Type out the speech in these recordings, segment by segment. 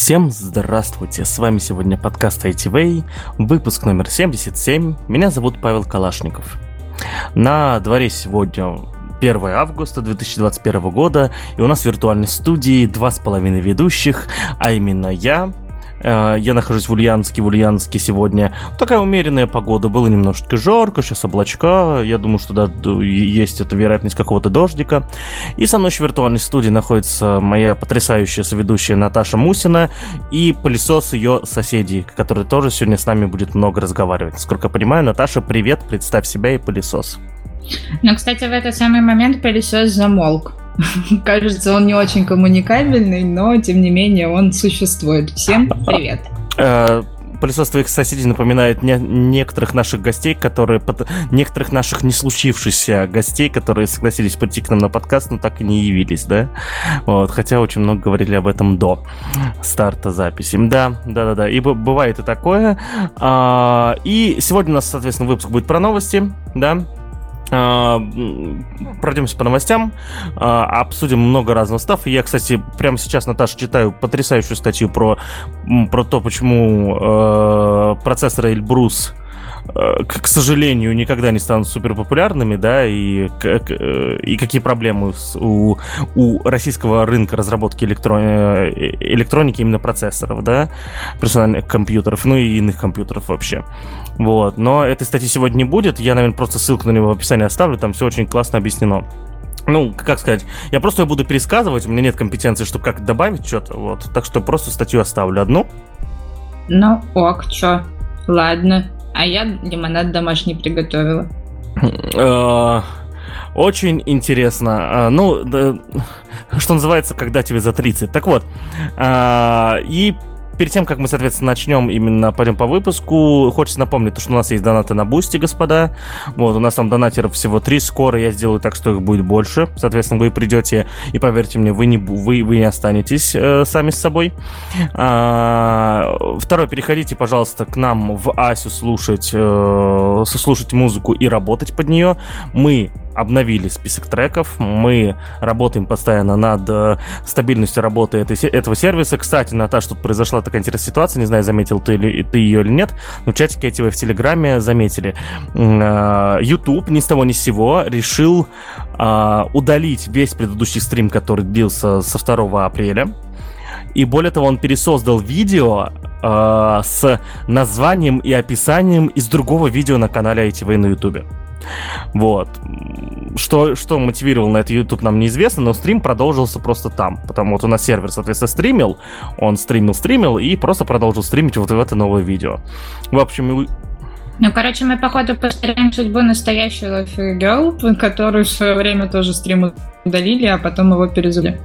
Всем здравствуйте, с вами сегодня подкаст ITV, выпуск номер 77. Меня зовут Павел Калашников. На дворе сегодня 1 августа 2021 года, и у нас в виртуальной студии два с половиной ведущих, а именно я, я нахожусь в Ульяновске. В Ульяновске сегодня такая умеренная погода. Было немножечко жарко, сейчас облачка. Я думаю, что да, есть эта вероятность какого-то дождика. И со мной в виртуальной студии находится моя потрясающая соведущая Наташа Мусина и пылесос ее соседей, который тоже сегодня с нами будет много разговаривать. Насколько я понимаю, Наташа, привет, представь себя и пылесос. Ну, кстати, в этот самый момент пылесос замолк. Кажется, он не очень коммуникабельный, но тем не менее он существует. Всем привет. Э, пылесос твоих соседей напоминает не, некоторых наших гостей, которые под, некоторых наших не случившихся гостей, которые согласились прийти к нам на подкаст, но так и не явились, да? Вот, хотя очень много говорили об этом до старта записи. Да, да, да, да. И бывает и такое. А, и сегодня у нас, соответственно, выпуск будет про новости, да? А, пройдемся по новостям, а, обсудим много разного стафа. Я, кстати, прямо сейчас, Наташа, читаю потрясающую статью про, про то, почему э, процессоры Эльбрус Э, к, к сожалению, никогда не станут супер популярными, да, и, и какие проблемы у, у российского рынка разработки электро, э, электроники именно процессоров, да, персональных компьютеров, ну и иных компьютеров вообще. Вот, но этой статьи сегодня не будет, я, наверное, просто ссылку на него в описании оставлю, там все очень классно объяснено. Ну, как сказать, я просто ее буду пересказывать, у меня нет компетенции, чтобы как добавить что-то, вот, так что просто статью оставлю одну. Ну, ок, чё, ладно. А я лимонад домашний приготовила. Э, очень интересно. А, ну, что называется, когда тебе за 30. Так вот, а, и перед тем, как мы, соответственно, начнем именно пойдем по выпуску, хочется напомнить, что у нас есть донаты на Boosty, господа. Вот, у нас там донатеров всего три. Скоро я сделаю так, что их будет больше. Соответственно, вы придете, и поверьте мне, вы не, вы, вы не останетесь э, сами с собой. А, второе, переходите, пожалуйста, к нам в Асю слушать, э, слушать музыку и работать под нее. Мы обновили список треков. Мы работаем постоянно над э, стабильностью работы этой, этого сервиса. Кстати, Наташа, тут произошла такая интересная ситуация. Не знаю, заметил ты, или, ты ее или нет, но в чатике эти в Телеграме заметили. Э, YouTube ни с того ни с сего решил э, удалить весь предыдущий стрим, который длился со 2 апреля. И более того, он пересоздал видео э, с названием и описанием из другого видео на канале ITV на YouTube. Вот. Что, что мотивировало на это YouTube, нам неизвестно, но стрим продолжился просто там. Потому вот у нас сервер, соответственно, стримил, он стримил, стримил и просто продолжил стримить вот в это новое видео. В общем, ну, короче, мы, походу, повторяем судьбу настоящего Girl, которую в свое время тоже стрим удалили, а потом его перезали.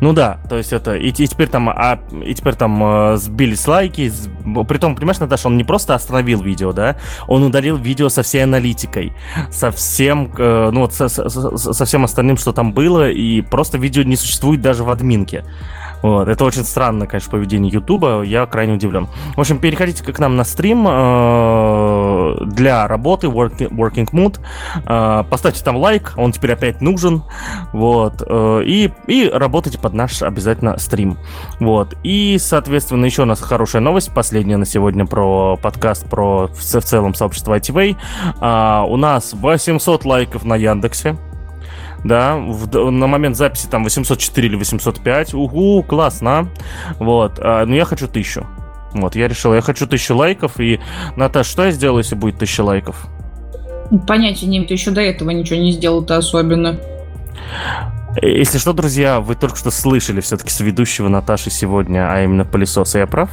Ну да, то есть это и, и теперь там, а, и теперь там э, сбились лайки, с, притом, понимаешь, Наташа, он не просто остановил видео, да, он удалил видео со всей аналитикой, со всем, э, ну вот со, со, со всем остальным, что там было, и просто видео не существует даже в админке. Вот. Это очень странно, конечно, поведение Ютуба. Я крайне удивлен. В общем, переходите к нам на стрим э, для работы Working, Mood. Э, поставьте там лайк, он теперь опять нужен. Вот. Э, и, и работайте под наш обязательно стрим. Вот. И, соответственно, еще у нас хорошая новость. Последняя на сегодня про подкаст, про в, целом сообщество ITV. У нас 800 лайков на Яндексе да, в, на момент записи там 804 или 805, угу, классно, вот, а, но я хочу тысячу, вот, я решил, я хочу тысячу лайков, и, Наташ, что я сделаю, если будет тысяча лайков? Понятия не имею, ты еще до этого ничего не сделал-то особенно. Если что, друзья, вы только что слышали все-таки с ведущего Наташи сегодня, а именно пылесоса, я прав?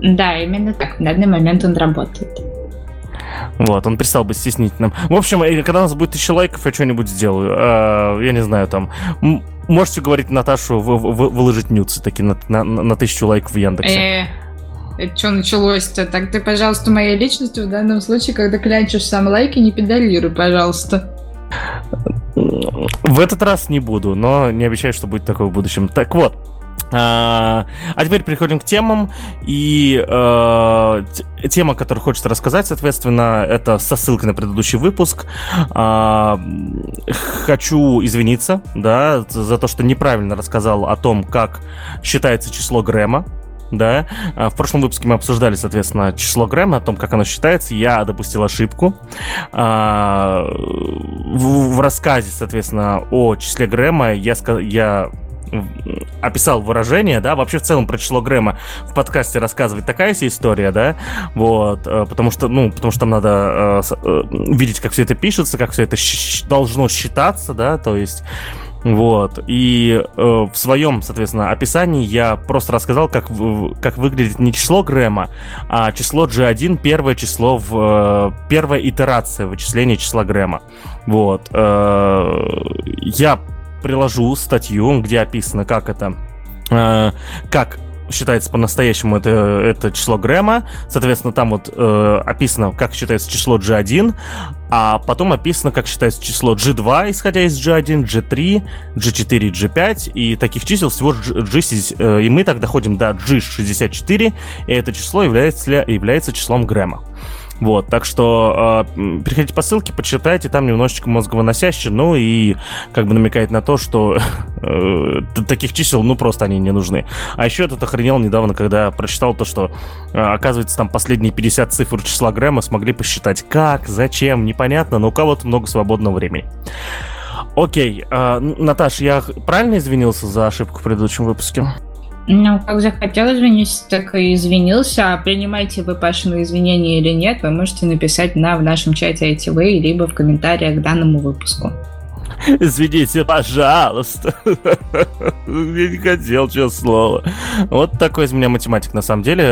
Да, именно так. В данный момент он работает. Вот, он перестал быть стеснительным. В общем, когда у нас будет тысяча лайков, я что-нибудь сделаю. А, я не знаю, там... Можете говорить Наташу вы, вы, выложить нюцы таки на, на, на тысячу лайков в Яндексе. Э, это что началось-то? Так ты, пожалуйста, моей личностью в данном случае, когда клянчишь сам лайки, не педалируй, пожалуйста. В этот раз не буду, но не обещаю, что будет такое в будущем. Так вот, А, а теперь переходим к темам. И э, тема, которую хочется рассказать, соответственно, это со ссылкой на предыдущий выпуск. Э, хочу извиниться, да, за то, что неправильно рассказал о том, как считается число Грэма. Да, а, в прошлом выпуске мы обсуждали, соответственно, число Грэма, о том, как оно считается. Я допустил ошибку. В, рассказе, соответственно, о числе Грэма я, я описал выражение, да, вообще в целом про число Грэма в подкасте рассказывать такая себе история, да, вот, э, потому что, ну, потому что там надо э, э, видеть, как все это пишется, как все это должно считаться, да, то есть вот. И э, в своем, соответственно, описании я просто рассказал, как, как выглядит не число Грэма, а число G1, первое число в э, первая итерация вычисления числа Грэма. Вот. Э, я приложу статью, где описано, как это, э, как считается по-настоящему это, это число Грэма. Соответственно, там вот э, описано, как считается число G1, а потом описано, как считается число G2, исходя из G1, G3, G4, G5, и таких чисел всего G, G э, и мы так доходим до G64, и это число является, является числом Грэма. Вот, так что э, переходите по ссылке, почитайте, там немножечко мозговыносяще, ну и как бы намекает на то, что э, таких чисел, ну просто они не нужны. А еще этот охренел недавно, когда прочитал то, что э, оказывается там последние 50 цифр числа Грэма смогли посчитать. Как, зачем, непонятно, но у кого-то много свободного времени. Окей, э, Наташ, я правильно извинился за ошибку в предыдущем выпуске? Ну, как захотел извиниться, так и извинился. А принимаете вы Пашины извинения или нет, вы можете написать на, в нашем чате ITV, либо в комментариях к данному выпуску. Извините, пожалуйста. Я не хотел, честное слово. Вот такой из меня математик, на самом деле.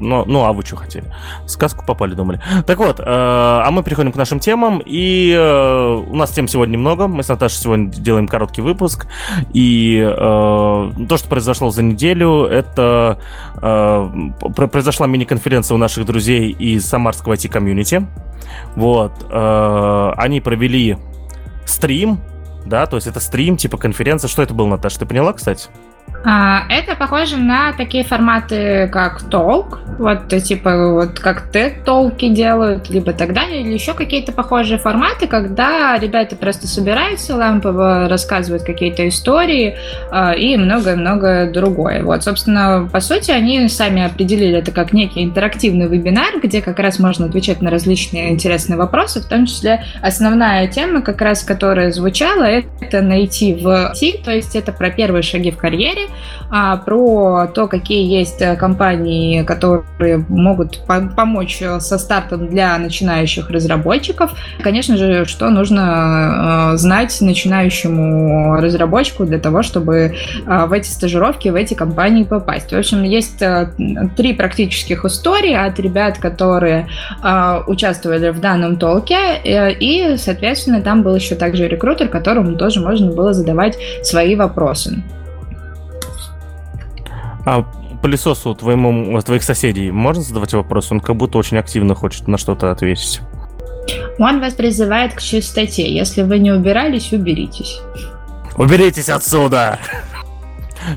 Ну, ну, а вы что хотели? Сказку попали, думали. Так вот, э, а мы переходим к нашим темам. И э, у нас тем сегодня немного. Мы с Наташей сегодня делаем короткий выпуск. И то, что произошло за неделю, это произошла мини-конференция у наших друзей из Самарского IT-комьюнити. Вот. Они провели стрим, да, то есть это стрим, типа конференция. Что это было, Наташа, ты поняла, кстати? А, это похоже на такие форматы, как толк, вот типа вот как TED толки делают, либо так далее, или еще какие-то похожие форматы, когда ребята просто собираются, лампово рассказывают какие-то истории а, и многое-многое другое. Вот, собственно, по сути, они сами определили это как некий интерактивный вебинар, где как раз можно отвечать на различные интересные вопросы, в том числе основная тема, как раз которая звучала, это найти в Ти, то есть это про первые шаги в карьере, а, про то, какие есть э, компании, которые могут помочь э, со стартом для начинающих разработчиков. Конечно же, что нужно э, знать начинающему разработчику для того, чтобы в эти стажировки, в эти компании попасть. В общем, есть три практических истории от ребят, которые участвовали в данном толке, и, соответственно, там был еще также рекрутер, которому тоже можно было задавать свои вопросы. А пылесосу твоему, твоих соседей можно задавать вопрос? Он как будто очень активно хочет на что-то ответить. Он вас призывает к чистоте. Если вы не убирались, уберитесь. Уберитесь отсюда!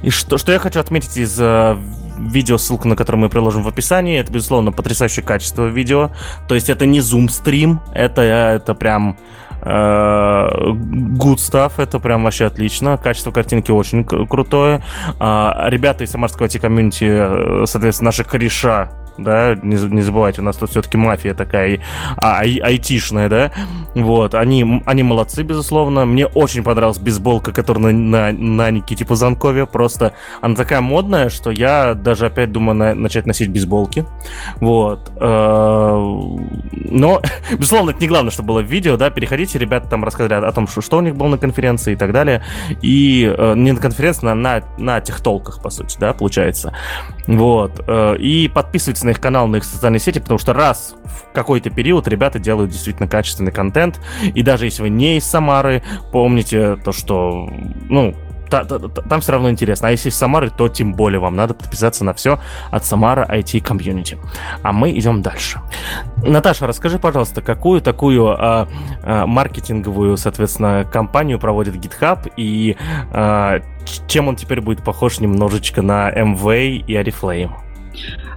И что, что я хочу отметить из э, видео, ссылку на которое мы приложим в описании, это, безусловно, потрясающее качество видео. То есть это не зум-стрим, это, это прям Э, good stuff, это прям вообще отлично. Качество картинки очень крутое. А, ребята из Самарского IT-комьюнити, э, соответственно, наши кореша да, не, не забывайте, у нас тут все-таки мафия такая а, ай, айтишная, да, вот, они, они молодцы, безусловно, мне очень понравилась бейсболка, которая на, на, на Никите Пузанкове, просто она такая модная, что я даже опять думаю на, начать носить бейсболки, вот, э, но, безусловно, это не главное, что было в видео, да, переходите, ребята там рассказали о том, что, что у них было на конференции и так далее, и э, не на конференции, на, на, на техтолках, по сути, да, получается, вот, э, и подписывайтесь на их канал, на их социальные сети, потому что раз в какой-то период ребята делают действительно качественный контент, и даже если вы не из Самары, помните то, что, ну, та, та, та, там все равно интересно. А если из Самары, то тем более вам надо подписаться на все от Самара IT Community. А мы идем дальше. Наташа, расскажи, пожалуйста, какую такую а, а, маркетинговую, соответственно, компанию проводит GitHub и а, чем он теперь будет похож немножечко на MV и Oriflame?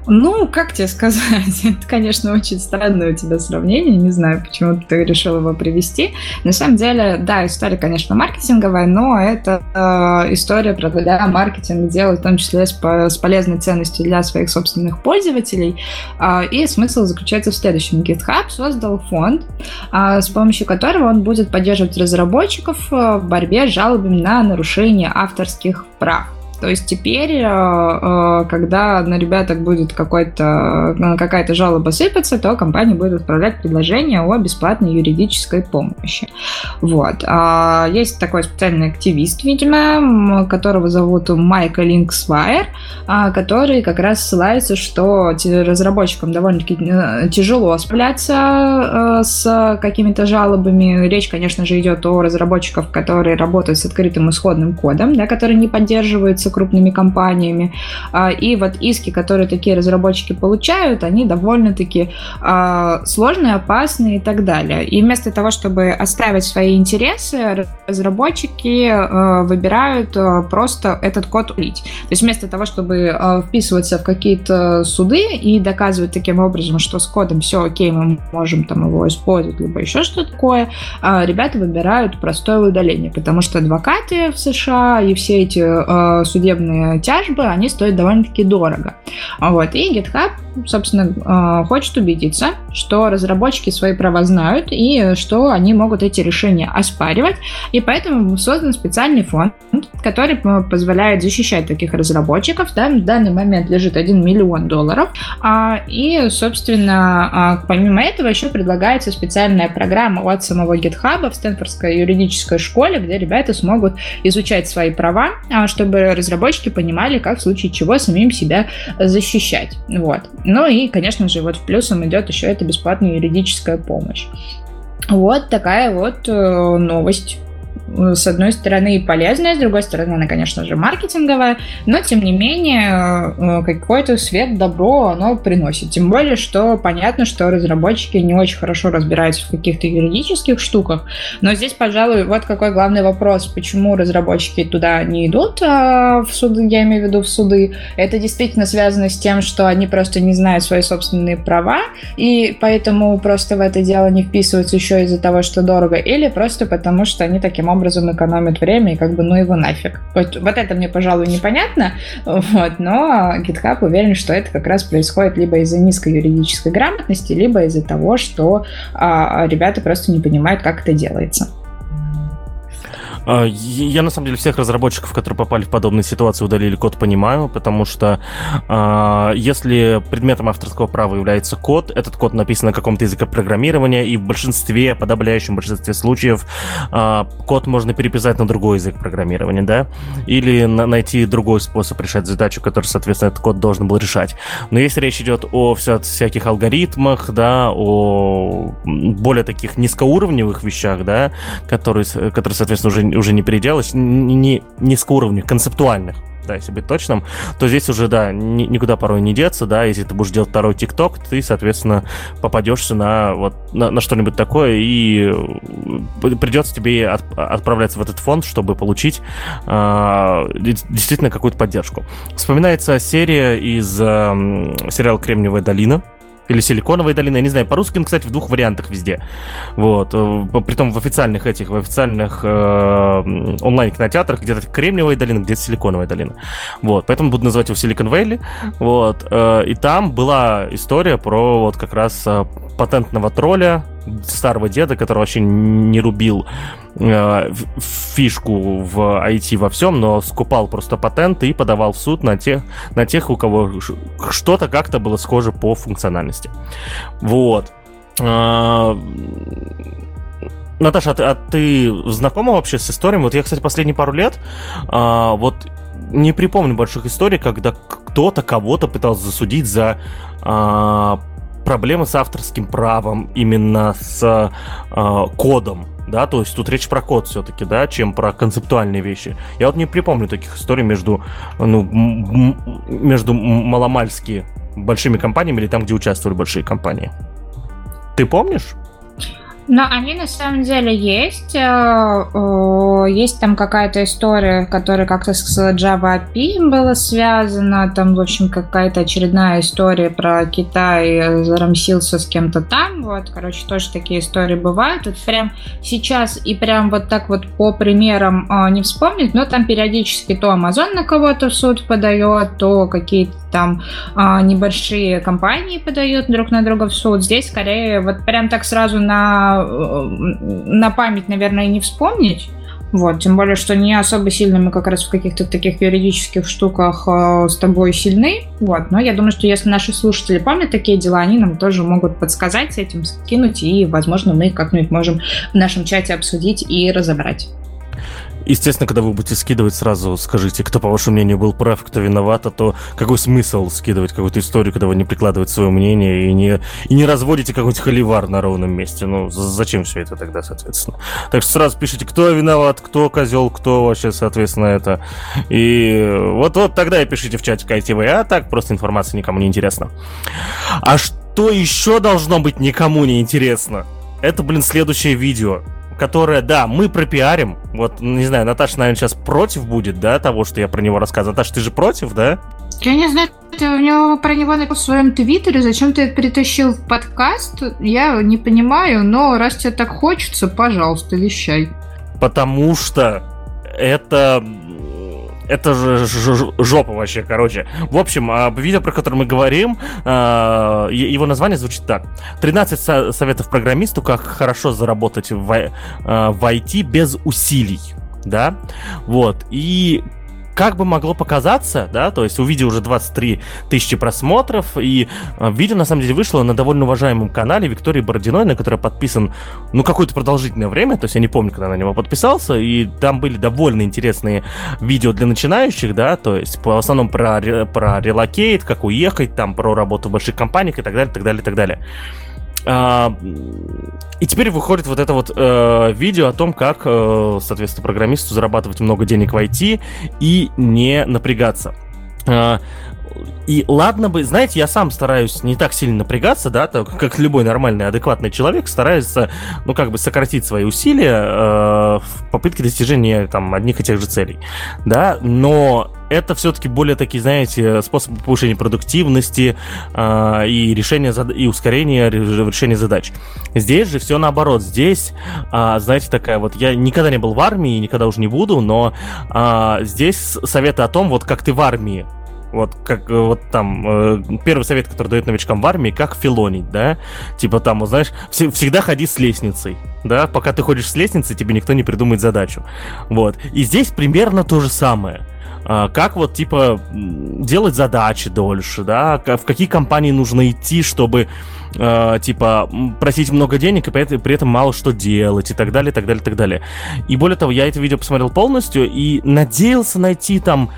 Ну, как тебе сказать? Это, конечно, очень странное у тебя сравнение. Не знаю, почему ты решил его привести. На самом деле, да, история, конечно, маркетинговая, но это э, история про да, маркетинг делать, в том числе с, с полезной ценностью для своих собственных пользователей. Э, и смысл заключается в следующем. GitHub создал фонд, э, с помощью которого он будет поддерживать разработчиков в борьбе с жалобами на нарушение авторских прав. То есть теперь, э, э, когда на ребяток будет э, какая-то жалоба сыпаться, то компания будет отправлять предложение о бесплатной юридической помощи. Вот. А есть такой специальный активист, видимо, которого зовут Майка Линксвайер, который как раз ссылается, что разработчикам довольно-таки тяжело справляться с какими-то жалобами. Речь, конечно же, идет о разработчиках, которые работают с открытым исходным кодом, да, которые не поддерживаются крупными компаниями. А, и вот иски, которые такие разработчики получают, они довольно-таки а, сложные, опасные и так далее. И вместо того, чтобы оставить свои интересы, разработчики а, выбирают просто этот код улить. То есть вместо того, чтобы вписываться в какие-то суды и доказывать таким образом, что с кодом все окей, мы можем там его использовать, либо еще что-то такое, ребята выбирают простое удаление, потому что адвокаты в США и все эти судебные тяжбы, они стоят довольно-таки дорого. Вот. И GitHub, собственно, э, хочет убедиться, что разработчики свои права знают и что они могут эти решения оспаривать. И поэтому создан специальный фонд, который позволяет защищать таких разработчиков. Да, в данный момент лежит 1 миллион долларов. А, и, собственно, а, помимо этого еще предлагается специальная программа от самого GitHub в Стэнфордской юридической школе, где ребята смогут изучать свои права, а, чтобы разработчики понимали, как в случае чего самим себя защищать. Вот. Ну и, конечно же, вот в плюсом идет еще эта бесплатная юридическая помощь. Вот такая вот э, новость с одной стороны полезная, с другой стороны она, конечно же, маркетинговая, но тем не менее э, какой-то свет, добро оно приносит. Тем более, что понятно, что разработчики не очень хорошо разбираются в каких-то юридических штуках, но здесь, пожалуй, вот какой главный вопрос, почему разработчики туда не идут а в суды, я имею в виду в суды. Это действительно связано с тем, что они просто не знают свои собственные права, и поэтому просто в это дело не вписываются еще из-за того, что дорого, или просто потому, что они таким образом экономит время и как бы ну его нафиг. Вот, вот это мне, пожалуй, непонятно, вот, но GitHub уверен, что это как раз происходит либо из-за низкой юридической грамотности, либо из-за того, что а, ребята просто не понимают, как это делается. А, я, на самом деле, всех разработчиков, которые попали в подобные ситуации, удалили код, понимаю, потому что э, если предметом авторского права является код, этот код написан на каком-то языке программирования, и в большинстве, подавляющем большинстве случаев, э, код можно переписать на другой язык программирования, да, или на найти другой способ решать задачу, которую, соответственно, этот код должен был решать. Но если речь идет о вся, всяких алгоритмах, да, о более таких низкоуровневых вещах, да, которые, которые соответственно, уже уже не переделать, не низкоуровневых, концептуальных, да, если быть точным, то здесь уже, да, ни, никуда порой не деться, да, если ты будешь делать второй ТикТок, ты, соответственно, попадешься на вот на, на что-нибудь такое, и э, придется тебе от, отправляться в этот фонд, чтобы получить э, действительно какую-то поддержку. Вспоминается серия из э, сериала «Кремниевая долина», или Силиконовая долина, я не знаю. По-русски он, кстати, в двух вариантах везде. Вот. Э, притом в официальных этих, в официальных э, онлайн-кинотеатрах где-то Кремниевая долина, где-то Силиконовая долина. Вот. Поэтому буду называть его Силикон Вэлли. Вот. Э, и там была история про вот как раз э, патентного тролля, старого деда, который вообще не рубил э, фишку в IT во всем, но скупал просто патенты и подавал в суд на тех, на тех у кого что-то как-то было схоже по функциональности. Вот. Э, Наташа, а ты, а ты знакома вообще с историями? Вот я, кстати, последние пару лет а, вот не припомню больших историй, когда кто-то кого-то пытался засудить за а, проблемы с авторским правом, именно с э, кодом. да, то есть тут речь про код все-таки, да, чем про концептуальные вещи. Я вот не припомню таких историй между, ну, между маломальски большими компаниями или там, где участвовали большие компании. Ты помнишь? Но они на самом деле есть. Э, есть там какая-то история, которая как-то с Java API была связана. Там, в общем, какая-то очередная история про Китай зарамсился с кем-то там. Вот, короче, тоже такие истории бывают. Вот прям сейчас и прям вот так вот по примерам э, не вспомнить, но там периодически то Amazon на кого-то в суд подает, то какие-то там небольшие компании подают друг на друга в суд. Здесь скорее вот прям так сразу на, на память, наверное, не вспомнить. Вот, тем более, что не особо сильно мы как раз в каких-то таких юридических штуках э, с тобой сильны. Вот, но я думаю, что если наши слушатели помнят такие дела, они нам тоже могут подсказать с этим, скинуть, и, возможно, мы их как-нибудь можем в нашем чате обсудить и разобрать. Естественно, когда вы будете скидывать, сразу скажите, кто, по вашему мнению, был прав, кто виноват, а то какой смысл скидывать какую-то историю, когда вы не прикладываете свое мнение и не, и не разводите какой-нибудь холивар на ровном месте. Ну, зачем все это тогда, соответственно? Так что сразу пишите, кто виноват, кто козел, кто вообще, соответственно, это. И вот, вот тогда и пишите в чате ITV, а так просто информация никому не интересна. А что еще должно быть никому не интересно? Это, блин, следующее видео которое, да, мы пропиарим. Вот, не знаю, Наташа, наверное, сейчас против будет, да, того, что я про него рассказываю. Наташа, ты же против, да? Я не знаю, ты у него про него написал в своем твиттере, зачем ты это притащил в подкаст, я не понимаю, но раз тебе так хочется, пожалуйста, вещай. Потому что это это же жопа вообще, короче. В общем, видео, про которое мы говорим, а, его название звучит так. 13 советов программисту, как хорошо заработать в, IT без усилий. Да, вот. И как бы могло показаться, да, то есть у видео уже 23 тысячи просмотров, и э, видео на самом деле вышло на довольно уважаемом канале Виктории Бородиной, на который подписан, ну, какое-то продолжительное время, то есть я не помню, когда на него подписался, и там были довольно интересные видео для начинающих, да, то есть в основном про, про релокейт, как уехать, там, про работу в больших компаниях и так далее, так далее, так далее. А, и теперь выходит вот это вот э, видео о том, как, э, соответственно, программисту зарабатывать много денег в IT и не напрягаться. А, и ладно бы, знаете, я сам стараюсь не так сильно напрягаться, да, так, как любой нормальный, адекватный человек, старается, ну, как бы сократить свои усилия э, в попытке достижения там одних и тех же целей, да, но это все-таки более такие, знаете, способы повышения продуктивности э, и решения зад... и ускорения решения задач. Здесь же все наоборот. Здесь, э, знаете, такая вот, я никогда не был в армии, никогда уже не буду, но э, здесь советы о том, вот как ты в армии вот как э, вот там э, первый совет, который дает новичкам в армии, как филонить, да? Типа там, вот, знаешь, вс- всегда ходи с лестницей, да? Пока ты ходишь с лестницей, тебе никто не придумает задачу. Вот. И здесь примерно то же самое. А, как вот, типа, делать задачи дольше, да, в какие компании нужно идти, чтобы, э, типа, просить много денег и при этом, при этом мало что делать и так далее, и так далее, и так далее. И более того, я это видео посмотрел полностью и надеялся найти там,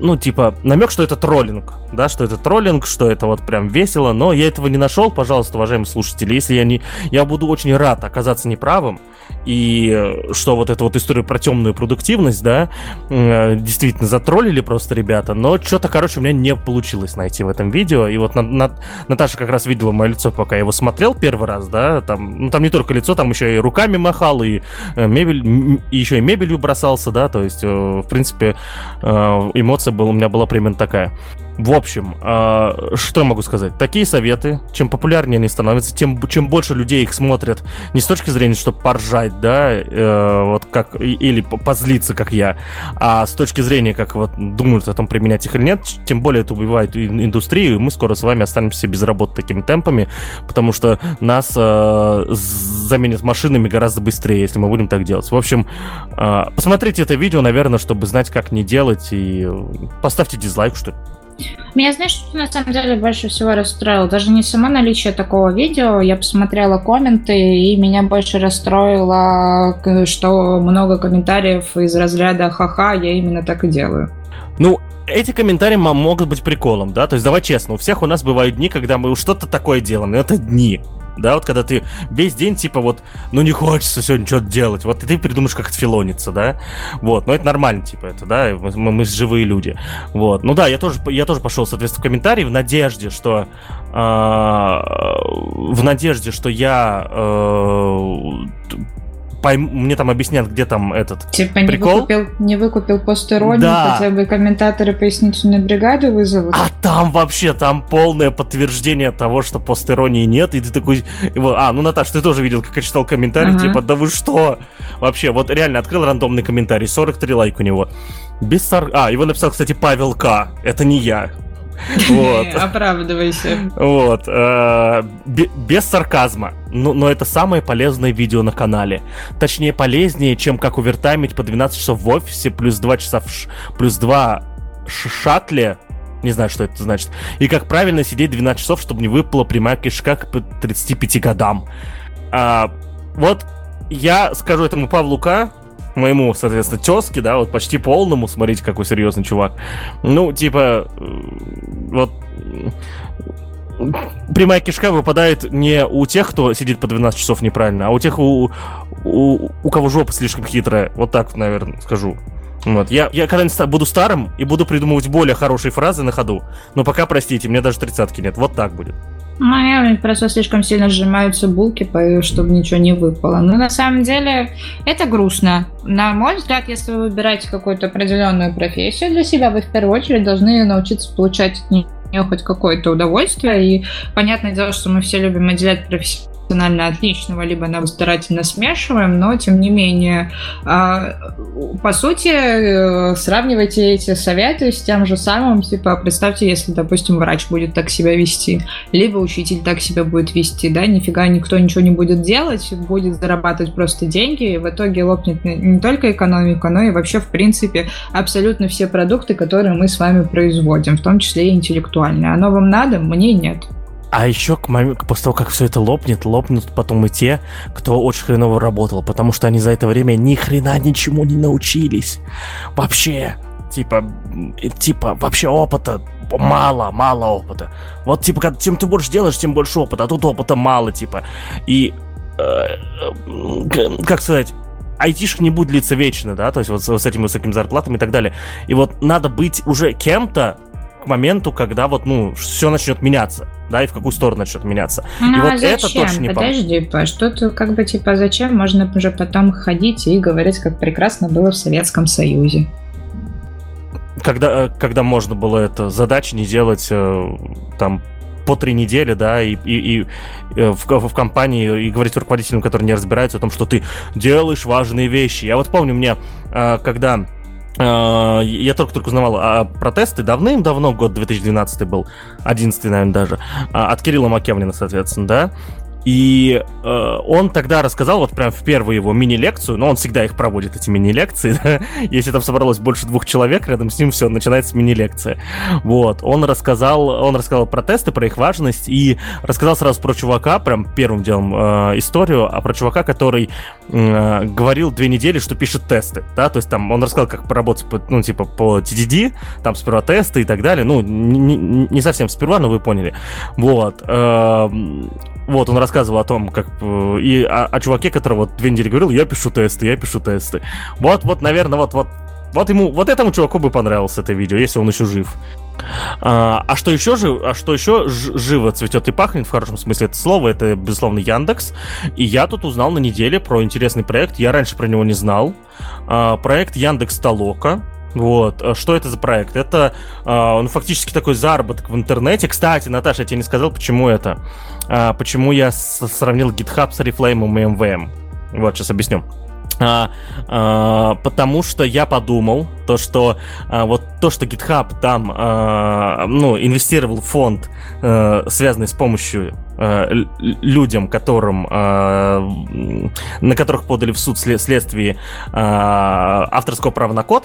ну, типа, намек, что это троллинг, да, что это троллинг, что это вот прям весело, но я этого не нашел, пожалуйста, уважаемые слушатели, если я не, я буду очень рад оказаться неправым, и что вот эта вот история про темную продуктивность, да, э, действительно затроллили просто ребята, но что-то, короче, у меня не получилось найти в этом видео, и вот на, на, Наташа как раз видела мое лицо, пока я его смотрел первый раз, да, там, ну, там не только лицо, там еще и руками махал, и э, мебель, и еще и мебелью бросался, да, то есть, э, в принципе, эмоция была, у меня была примерно такая. В общем, э, что я могу сказать? Такие советы, чем популярнее они становятся, тем чем больше людей их смотрят, не с точки зрения, чтобы поржать, да, э, вот как или позлиться, как я, а с точки зрения, как вот думают о том, применять их или нет, тем более это убивает индустрию, и мы скоро с вами останемся без работы такими темпами, потому что нас э, заменят машинами гораздо быстрее, если мы будем так делать. В общем, э, посмотрите это видео, наверное, чтобы знать, как не делать, и поставьте дизлайк, что ли. Меня, знаешь, что на самом деле больше всего расстроило? Даже не само наличие такого видео, я посмотрела комменты, и меня больше расстроило, что много комментариев из разряда «ха-ха, я именно так и делаю». Ну, эти комментарии могут быть приколом, да? То есть давай честно, у всех у нас бывают дни, когда мы что-то такое делаем, это дни да, вот когда ты весь день, типа, вот, ну не хочется сегодня что-то делать, вот и ты придумаешь, как отфилониться, да, вот, но это нормально, типа, это, да, мы, мы живые люди, вот, ну да, я тоже, я тоже пошел, соответственно, в комментарии в надежде, что, э, в надежде, что я э, пойм... мне там объяснят, где там этот Типа прикол. не выкупил, не выкупил постероний, Да. хотя бы комментаторы пояснительную бригаду вызовут. А там вообще, там полное подтверждение того, что постеронии нет, и ты такой... А, ну, Наташ, ты тоже видел, как я читал комментарий, Ага. типа, да вы что? Вообще, вот реально открыл рандомный комментарий, 43 лайк у него. Без сар... А, его написал, кстати, Павел К. Это не я. Вот. Оправдывайся. Вот. э, бе- Без сарказма. Но, но это самое полезное видео на канале. Точнее, полезнее, чем как увертаймить по 12 часов в офисе, плюс 2 часа в ш- плюс 2 шатле. Не знаю, что это значит. И как правильно сидеть 12 часов, чтобы не выпала прямая кишка к п- 35 годам. А, вот я скажу этому Павлу К., моему, соответственно, тезке, да, вот почти полному, смотрите, какой серьезный чувак. Ну, типа, э, вот прямая кишка выпадает не у тех, кто сидит по 12 часов неправильно, а у тех, у, у, у кого жопа слишком хитрая. Вот так, наверное, скажу. Вот. Я, я когда-нибудь буду старым и буду придумывать более хорошие фразы на ходу. Но пока, простите, мне даже тридцатки нет. Вот так будет. Моя просто слишком сильно сжимаются булки, чтобы ничего не выпало. Но на самом деле это грустно. На мой взгляд, если вы выбираете какую-то определенную профессию для себя, вы в первую очередь должны научиться получать от нее хоть какое-то удовольствие. И понятное дело, что мы все любим отделять профессионально от личного, либо нам старательно смешиваем, но тем не менее, а, по сути, э, сравнивайте эти советы с тем же самым, типа, представьте, если, допустим, врач будет так себя вести, либо учитель так себя будет вести, да, нифига никто ничего не будет делать, будет зарабатывать просто деньги, и в итоге лопнет не, не только экономика, но и вообще, в принципе, абсолютно все продукты, которые мы с вами производим, в том числе и интеллектуальные. Оно вам надо? Мне нет. А еще к моменту, после того, как все это лопнет, лопнут потом и те, кто очень хреново работал, потому что они за это время ни хрена ничему не научились. Вообще. Типа, типа, вообще опыта мало, мало опыта. Вот, типа, как, тем ты больше делаешь, тем больше опыта, а тут опыта мало, типа. И, э, э, как сказать, айтишек не будет длиться вечно, да, то есть вот с, с этими высокими зарплатами и так далее. И вот надо быть уже кем-то к моменту, когда вот, ну, все начнет меняться, да, и в какую сторону начнет меняться. Ну, И а вот это зачем? точно не Подожди, Паш, что ты как бы типа зачем? Можно уже потом ходить и говорить, как прекрасно было в Советском Союзе. когда, э, когда можно было это задачи не делать э, там по три недели, да, и, и, и, э, в, в компании и говорить руководителям, которые не разбираются, о том, что ты делаешь важные вещи. Я вот помню, мне, когда я только-только узнавал о протесты давным-давно, год 2012 был, 11 наверное, даже, а, от Кирилла Макевлина, соответственно, да, и э, он тогда рассказал, вот прям в первую его мини-лекцию, но он всегда их проводит, эти мини-лекции, да, если там собралось больше двух человек, рядом с ним все, начинается мини-лекция. Вот, он рассказал, он рассказал про тесты, про их важность, и рассказал сразу про чувака, прям первым делом э, историю, а про чувака, который э, говорил две недели, что пишет тесты, да, то есть там он рассказал, как поработать, по, ну, типа, по TDD, там сперва тесты и так далее, ну, не, не- совсем сперва, но вы поняли. Вот. эм, Вот, он рассказывал о том, как... э, И о, о чуваке, который вот две недели говорил, я пишу тесты, я пишу тесты. Вот, вот, наверное, вот, вот, вот ему, вот этому чуваку бы понравилось это видео, если он еще жив. А, а что еще жив, а что еще живо цветет и пахнет в хорошем смысле это слова, это безусловно Яндекс. И я тут узнал на неделе про интересный проект. Я раньше про него не знал. А, проект Яндекс Толока. Вот, А что это за проект? Это, а, ну, фактически такой заработок в интернете. Кстати, Наташа, я тебе не сказал, почему это. А, почему я сравнил GitHub с Oriflame и MVM. Вот, сейчас объясню. А, а, потому что я подумал, то, что а, вот то, что GitHub там а, ну, инвестировал в фонд, э, связанный с помощью л- людям, которым, а, на которых подали в суд след- вследствие а, авторского права на код,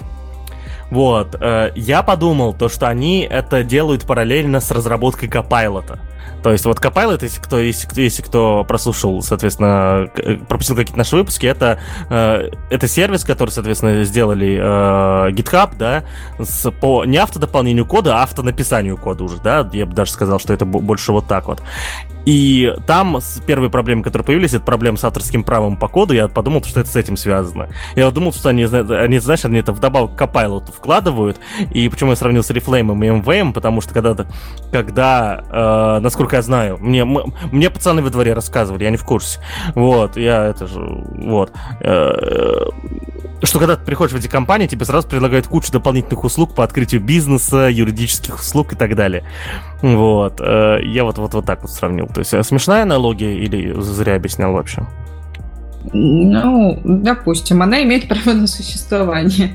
вот, э, я подумал, то, что они это делают параллельно с разработкой Copilot. То есть вот Copilot, если кто, если, если кто прослушал, соответственно, э, пропустил какие-то наши выпуски, это, э, это сервис, который, соответственно, сделали э, GitHub, да, с, по не автодополнению кода, а автонаписанию кода уже, да, я бы даже сказал, что это бо- больше вот так вот. И там первые проблемы, которые появились, это проблема с авторским правом по коду. Я подумал, что это с этим связано. Я думал, что они, они знаешь, они это вдобавок к Copilot вкладывают. И почему я сравнил с Reflame и MVM, потому что когда, когда э, насколько я знаю, мне, мне пацаны во дворе рассказывали, я не в курсе. Вот, я это же, вот. Э, что когда ты приходишь в эти компании, тебе сразу предлагают кучу дополнительных услуг по открытию бизнеса, юридических услуг и так далее. Вот. Э, я вот, вот, вот так вот сравнил. То есть э, смешная аналогия или зря объяснял вообще? Ну, допустим, она имеет право на существование.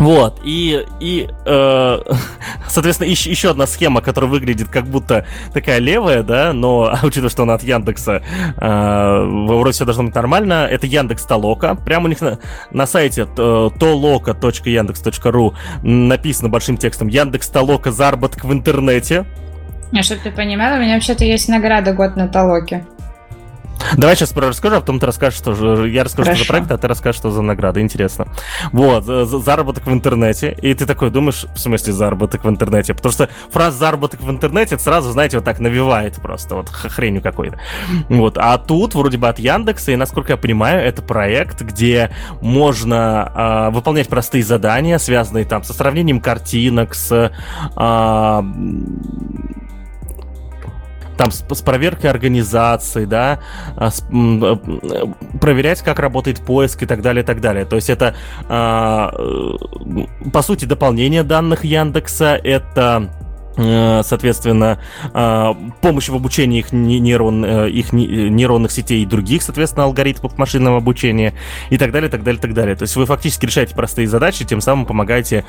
Вот, и, и э, соответственно, еще, еще одна схема, которая выглядит как будто такая левая, да, но учитывая, что она от Яндекса, э, вроде все должно быть нормально, это Яндекс Толока. Прямо у них на, на сайте toloka.yandex.ru написано большим текстом Яндекс Толока заработок в интернете. А чтобы ты понимала, у меня вообще-то есть награда год на Толоке. Давай сейчас расскажу, а потом ты расскажешь, что же. Я расскажу, Хорошо. что за проект, а ты расскажешь, что за награда. Интересно. Вот, заработок в интернете. И ты такой думаешь, в смысле заработок в интернете? Потому что фраза заработок в интернете сразу, знаете, вот так навевает просто, вот хренью какой-то. Вот. А тут вроде бы от Яндекса, и насколько я понимаю, это проект, где можно э, выполнять простые задания, связанные там со сравнением картинок, с э, там с, с проверкой организации, да, а, с, э, проверять, как работает поиск и так далее, и так далее. То есть это, а, э, по сути, дополнение данных Яндекса, это э, соответственно, помощь в обучении их, нейрон, их нейронных сетей и других, соответственно, алгоритмов машинного обучения и так далее, так далее, так далее. То есть вы фактически решаете простые задачи, тем самым помогаете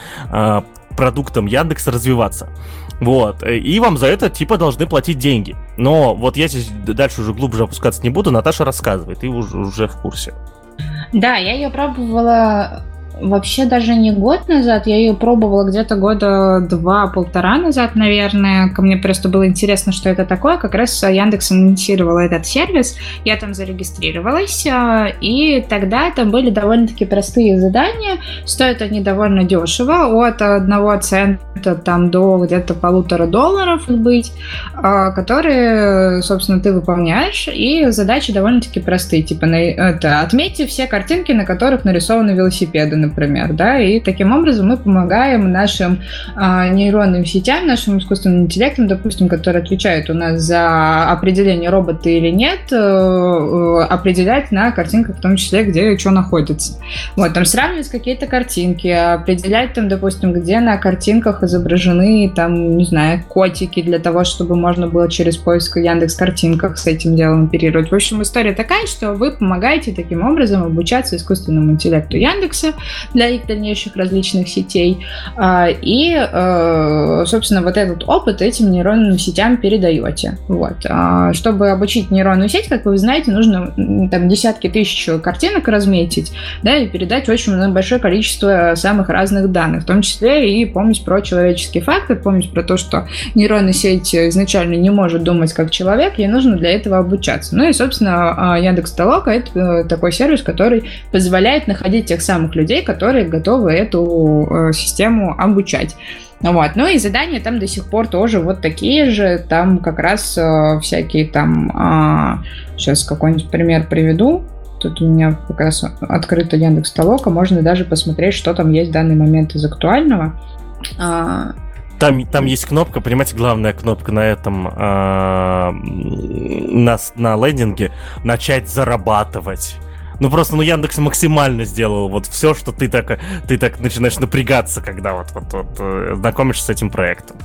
продуктам Яндекса развиваться. Вот. И вам за это типа должны платить деньги. Но вот я здесь дальше уже глубже опускаться не буду. Наташа рассказывает, ты уже, уже в курсе. Да, я ее пробовала вообще даже не год назад, я ее пробовала где-то года два-полтора назад, наверное. Ко мне просто было интересно, что это такое. Как раз Яндекс анонсировала этот сервис, я там зарегистрировалась, а, и тогда там были довольно-таки простые задания. Стоят они довольно дешево, от одного цента там до где-то полутора долларов быть, а, которые, собственно, ты выполняешь, и задачи довольно-таки простые. Типа, это, отметьте все картинки, на которых нарисованы велосипеды, например, да, и таким образом мы помогаем нашим а, нейронным сетям, нашим искусственным интеллектам, допустим, которые отвечают у нас за определение робота или нет, э, э, определять на картинках в том числе, где что находится. Вот, там сравнивать какие-то картинки, определять там, допустим, где на картинках изображены, там, не знаю, котики для того, чтобы можно было через поиск Яндекс картинках с этим делом оперировать. В общем, история такая, что вы помогаете таким образом обучаться искусственному интеллекту Яндекса, для их дальнейших различных сетей. А, и, э, собственно, вот этот опыт этим нейронным сетям передаете. Вот. А, чтобы обучить нейронную сеть, как вы знаете, нужно там десятки тысяч картинок разметить, да, и передать очень большое количество самых разных данных, в том числе и помнить про человеческий фактор, помнить про то, что нейронная сеть изначально не может думать как человек, ей нужно для этого обучаться. Ну и, собственно, а, Яндекс Толока — это э, такой сервис, который позволяет находить тех самых людей, которые готовы эту э, систему обучать. Вот. Ну и задания там до сих пор тоже вот такие же. Там как раз э, всякие там... Э, а, сейчас какой-нибудь пример приведу. Тут у меня как раз открыта Яндекс Толока. Можно даже посмотреть, что там есть в данный момент из актуального. А, там, там есть кнопка, понимаете, главная кнопка на этом, э, на, на лендинге «Начать зарабатывать». Ну просто, ну Яндекс максимально сделал вот все, что ты так, ты так начинаешь напрягаться, когда вот, вот, вот э, знакомишься с этим проектом.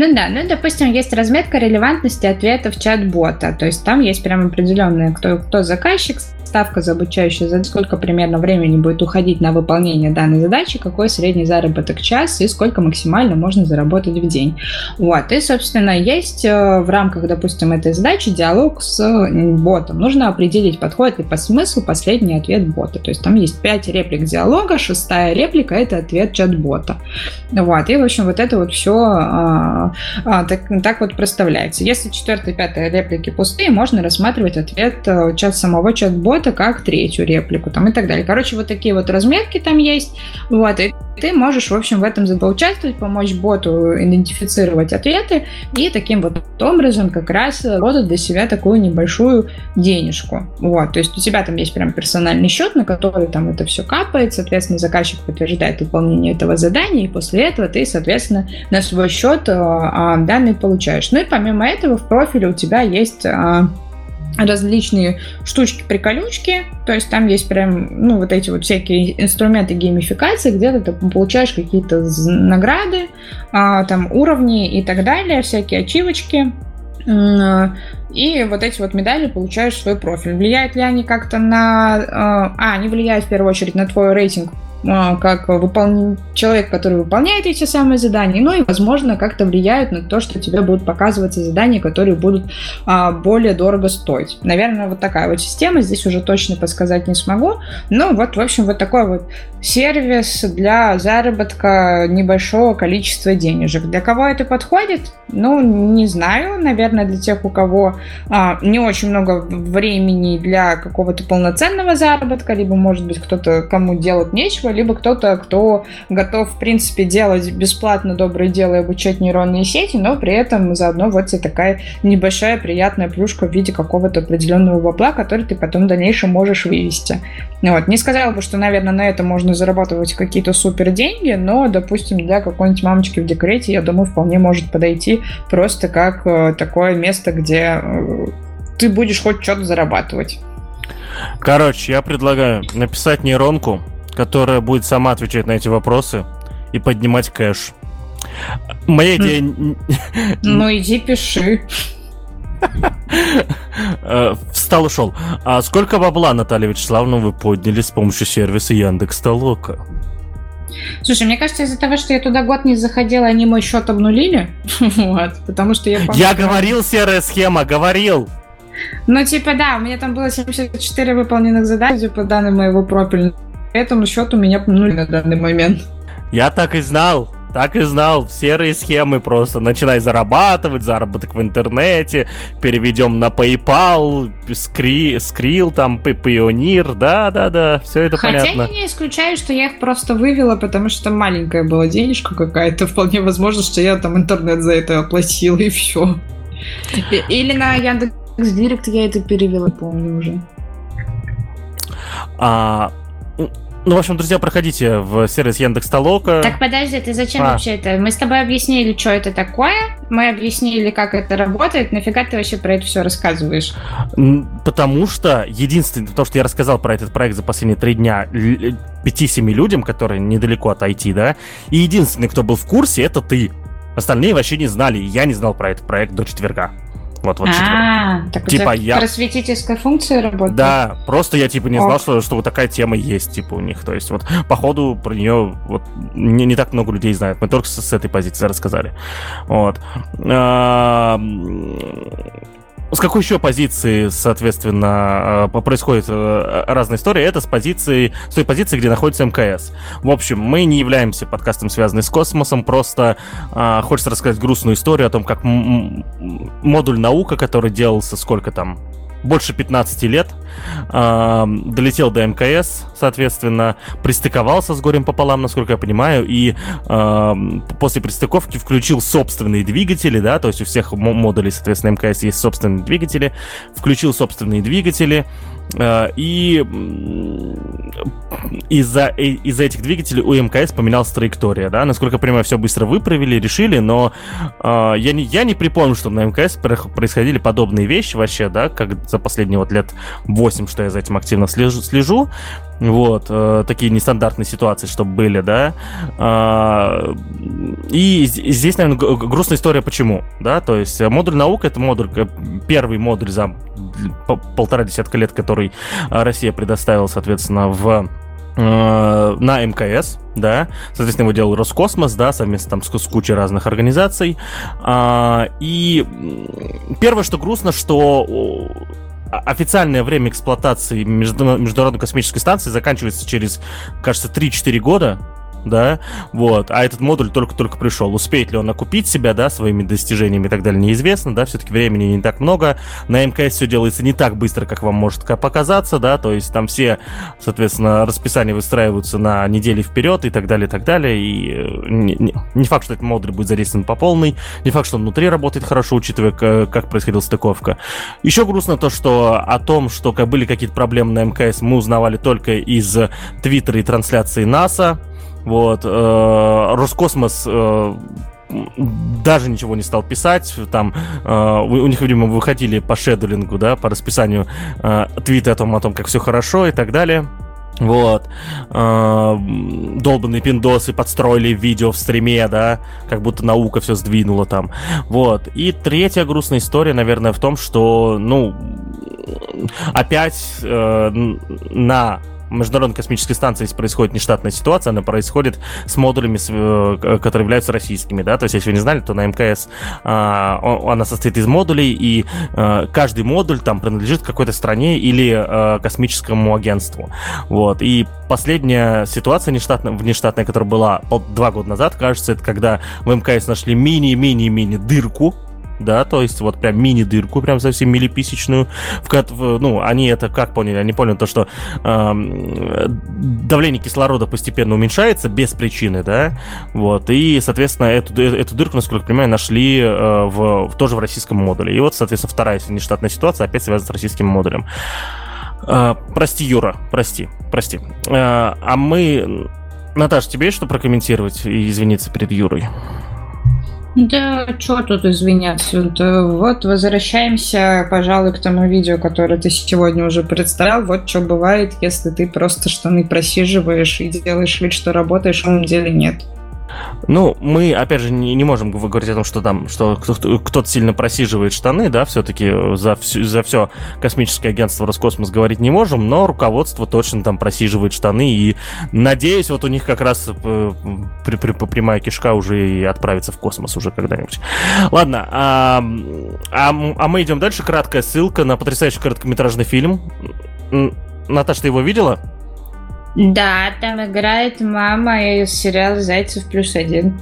Ну да, ну допустим, есть разметка релевантности ответов чат-бота, то есть там есть прям определенные, кто, кто заказчик, ставка за обучающую, за сколько примерно времени будет уходить на выполнение данной задачи, какой средний заработок час и сколько максимально можно заработать в день. Вот, и, собственно, есть э, в рамках, допустим, этой задачи диалог с ботом. Нужно определить, подходит ли по смыслу последний ответ бота. То есть там есть 5 реплик диалога, шестая реплика — это ответ чат-бота. Вот, и, в общем, вот это вот все а, так, так вот проставляется. Если четвертая и пятая реплики пустые, можно рассматривать ответ э, чат самого чат-бота как третью реплику там и так далее. Короче, вот такие вот разметки там есть. Вот, и ты можешь, в общем, в этом поучаствовать, помочь боту идентифицировать ответы и таким вот образом как раз работать для себя такую небольшую денежку. Вот, то есть у тебя там есть прям персональный счет, на который там это все капает, соответственно, заказчик подтверждает выполнение этого задания, и после этого ты, соответственно, на свой счет а, данные получаешь. Ну и помимо этого в профиле у тебя есть а, различные штучки-приколючки, то есть там есть прям, ну, вот эти вот всякие инструменты геймификации, где ты получаешь какие-то награды, а, там уровни и так далее, всякие ачивочки, и вот эти вот медали получаешь свой профиль. Влияют ли они как-то на... А, а они влияют в первую очередь на твой рейтинг а, как выпол... человек, который выполняет эти самые задания, ну и, возможно, как-то влияют на то, что тебе будут показываться задания, которые будут а, более дорого стоить. Наверное, вот такая вот система, здесь уже точно подсказать не смогу, но вот, в общем, вот такой вот сервис для заработка небольшого количества денежек. Для кого это подходит? Ну, не знаю, наверное, для тех, у кого а, не очень много времени для какого-то полноценного заработка, либо, может быть, кто-то, кому делать нечего, общества, либо кто-то, кто готов, в принципе, делать бесплатно доброе дело и обучать нейронные сети, но при этом заодно вот тебе такая небольшая приятная плюшка в виде какого-то определенного бабла, который ты потом в дальнейшем можешь вывести. Вот. Не сказала бы, что, наверное, на это можно зарабатывать какие-то супер деньги, но, допустим, для какой-нибудь мамочки в декрете, я думаю, вполне может подойти просто как э, такое место, где э, ты будешь хоть что-то зарабатывать. Короче, я предлагаю написать нейронку, которая будет сама отвечать на эти вопросы и поднимать кэш. Моя идея... Ну иди пиши. Э, встал ушел. А сколько бабла, Наталья Вячеславовна, вы подняли с помощью сервиса Яндекс Толока? Слушай, мне кажется, из-за того, что я туда год не заходила, они мой счет обнулили. вот, потому что я... Я говорил, серая схема, говорил! Ну, типа, да, у меня там было 74 выполненных заданий по данным моего профиля этому счет у меня нуль на данный момент. Я так и знал. Так и знал, серые схемы просто. Начинай зарабатывать, заработок в интернете, переведем на PayPal, скри, Skrill, там, Pioneer, да-да-да, все это Хотя понятно. Хотя я не исключаю, что я их просто вывела, потому что маленькая была денежка какая-то. Вполне возможно, что я там интернет за это оплатила, и все. Или на Яндекс Директ я это перевела, помню уже. А, ну, в общем, друзья, проходите в сервис Яндекс Толока. Так подожди, ты зачем а. вообще это? Мы с тобой объяснили, что это такое, мы объяснили, как это работает, нафига ты вообще про это все рассказываешь? Потому что единственное, то, что я рассказал про этот проект за последние три дня 5-7 людям, которые недалеко от IT, да, и единственный, кто был в курсе, это ты. Остальные вообще не знали, я не знал про этот проект до четверга. Вот, вот а, так типа я... просветительская функция работает? Да, просто я типа не знал, что, что вот такая тема есть, типа у них. То есть вот походу про нее вот не, не так много людей знают. Мы только с, с этой позиции рассказали. Вот. А, с какой еще позиции, соответственно, э, происходит э, разная история? Это с позиции, с той позиции, где находится МКС. В общем, мы не являемся подкастом, связанным с космосом, просто э, хочется рассказать грустную историю о том, как модуль наука, который делался сколько там, больше 15 лет, э, долетел до МКС, соответственно, пристыковался с горем пополам, насколько я понимаю, и э, после пристыковки включил собственные двигатели, да, то есть у всех модулей, соответственно, МКС есть собственные двигатели, включил собственные двигатели, и из-за э, из этих двигателей у МКС поменялась траектория, да, насколько я понимаю, все быстро выправили, решили, но э, я, не, я не припомню, что на МКС происходили подобные вещи вообще, да, как за последние вот лет 8, что я за этим активно слежу, слежу вот, э, такие нестандартные ситуации, чтобы были, да, э, и здесь, наверное, грустная история, почему, да, то есть модуль наука, это модуль, э, первый модуль за полтора десятка лет, который э, Россия предоставила, соответственно, в э, на МКС, да, соответственно, его делал Роскосмос, да, совместно там с, с кучей разных организаций. А, и первое, что грустно, что официальное время эксплуатации Международной космической станции заканчивается через, кажется, 3-4 года, да, вот, а этот модуль только-только пришел. Успеет ли он окупить себя, да, своими достижениями и так далее, неизвестно, да, все-таки времени не так много. На МКС все делается не так быстро, как вам может показаться, да, то есть там все, соответственно, расписания выстраиваются на недели вперед и так далее, и так далее, и э, не, не, не факт, что этот модуль будет задействован по полной, не факт, что он внутри работает хорошо, учитывая, как происходила стыковка. Еще грустно то, что о том, что были какие-то проблемы на МКС, мы узнавали только из Твиттера и трансляции НАСА, вот, э, Роскосмос э, даже ничего не стал писать. Там э, у, них, видимо, выходили по шедулингу, да, по расписанию э, твиты о том, о том, как все хорошо и так далее. Вот. Э, долбанные пиндосы подстроили видео в стриме, да, как будто наука все сдвинула там. Вот. И третья грустная история, наверное, в том, что, ну, опять э, на Международной космической станции, если происходит нештатная ситуация, она происходит с модулями, э, которые являются российскими, да, то есть, если вы не знали, то на МКС а, она состоит из модулей, и а, каждый модуль там принадлежит какой-то стране или а, космическому агентству, вот, и последняя ситуация нештатная, внештатная, которая была два года назад, кажется, это когда в МКС нашли мини-мини-мини дырку, да, то есть вот прям мини-дырку, прям совсем милиписечную, в, ну, они это как поняли? Они поняли то, что э, давление кислорода постепенно уменьшается без причины, да, вот, и, соответственно, эту, эту дырку, насколько я понимаю, нашли э, в, в, тоже в российском модуле. И вот, соответственно, вторая нештатная ситуация опять связана с российским модулем. Э, прости, Юра, прости, прости. Э, а мы... Наташа, тебе есть что прокомментировать и извиниться перед Юрой? Да, что тут извиняться? Вот возвращаемся, пожалуй, к тому видео, которое ты сегодня уже представлял. Вот что бывает, если ты просто штаны просиживаешь и делаешь вид, что работаешь, а на самом деле нет. Ну, мы, опять же, не, не можем говорить о том, что там, что кто-то сильно просиживает штаны, да, все-таки за, всю, за все космическое агентство Роскосмос говорить не можем, но руководство точно там просиживает штаны, и надеюсь, вот у них как раз э, при, при, прямая кишка уже и отправится в космос уже когда-нибудь. Ладно, а, а, а мы идем дальше. Краткая ссылка на потрясающий короткометражный фильм. Наташа, ты его видела? Да, там играет мама из сериала «Зайцев плюс один».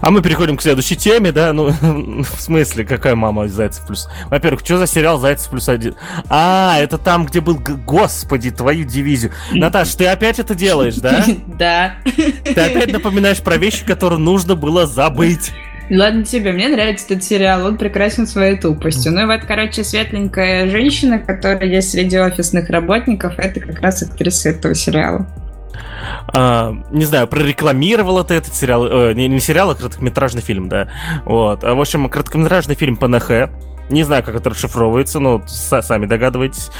А мы переходим к следующей теме, да? Ну, в смысле, какая мама из Зайцев плюс? Во-первых, что за сериал Зайцев плюс один? А, это там, где был, господи, твою дивизию. Наташ, ты опять это делаешь, да? Да. Ты опять напоминаешь про вещи, которые нужно было забыть. Ладно тебе, мне нравится этот сериал, он прекрасен своей тупостью. Ну и вот, короче, светленькая женщина, которая есть среди офисных работников, это как раз актриса этого сериала. А, не знаю, прорекламировала ты этот сериал, э, не, не сериал, а короткометражный фильм, да. Вот. А, в общем, короткометражный фильм по НХ. Не знаю, как это расшифровывается, но сами догадываетесь.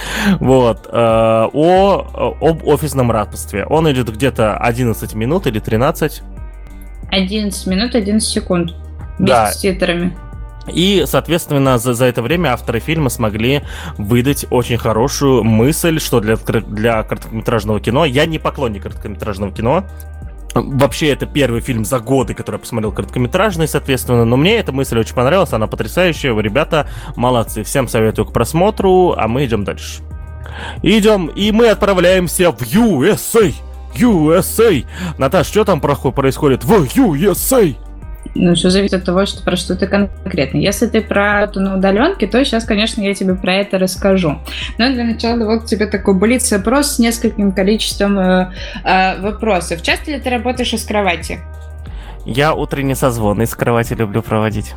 Вот. Э, о, об офисном рабстве. Он идет где-то 11 минут или 13. 11 минут 11 секунд. Да. с титрами. И, соответственно, за, за это время авторы фильма смогли выдать очень хорошую мысль, что для, для короткометражного кино... Я не поклонник короткометражного кино, Вообще, это первый фильм за годы, который я посмотрел короткометражный, соответственно, но мне эта мысль очень понравилась, она потрясающая, вы, ребята, молодцы. Всем советую к просмотру, а мы идем дальше. Идем, и мы отправляемся в USA! USA! Наташ, что там происходит в USA? Ну, все зависит от того, что, про что ты конкретно. Если ты про это на удаленке, то сейчас, конечно, я тебе про это расскажу. Но для начала вот тебе такой блиц-опрос с нескольким количеством э, э, вопросов. Часто ли ты работаешь из кровати? Я утренний созвон из кровати люблю проводить.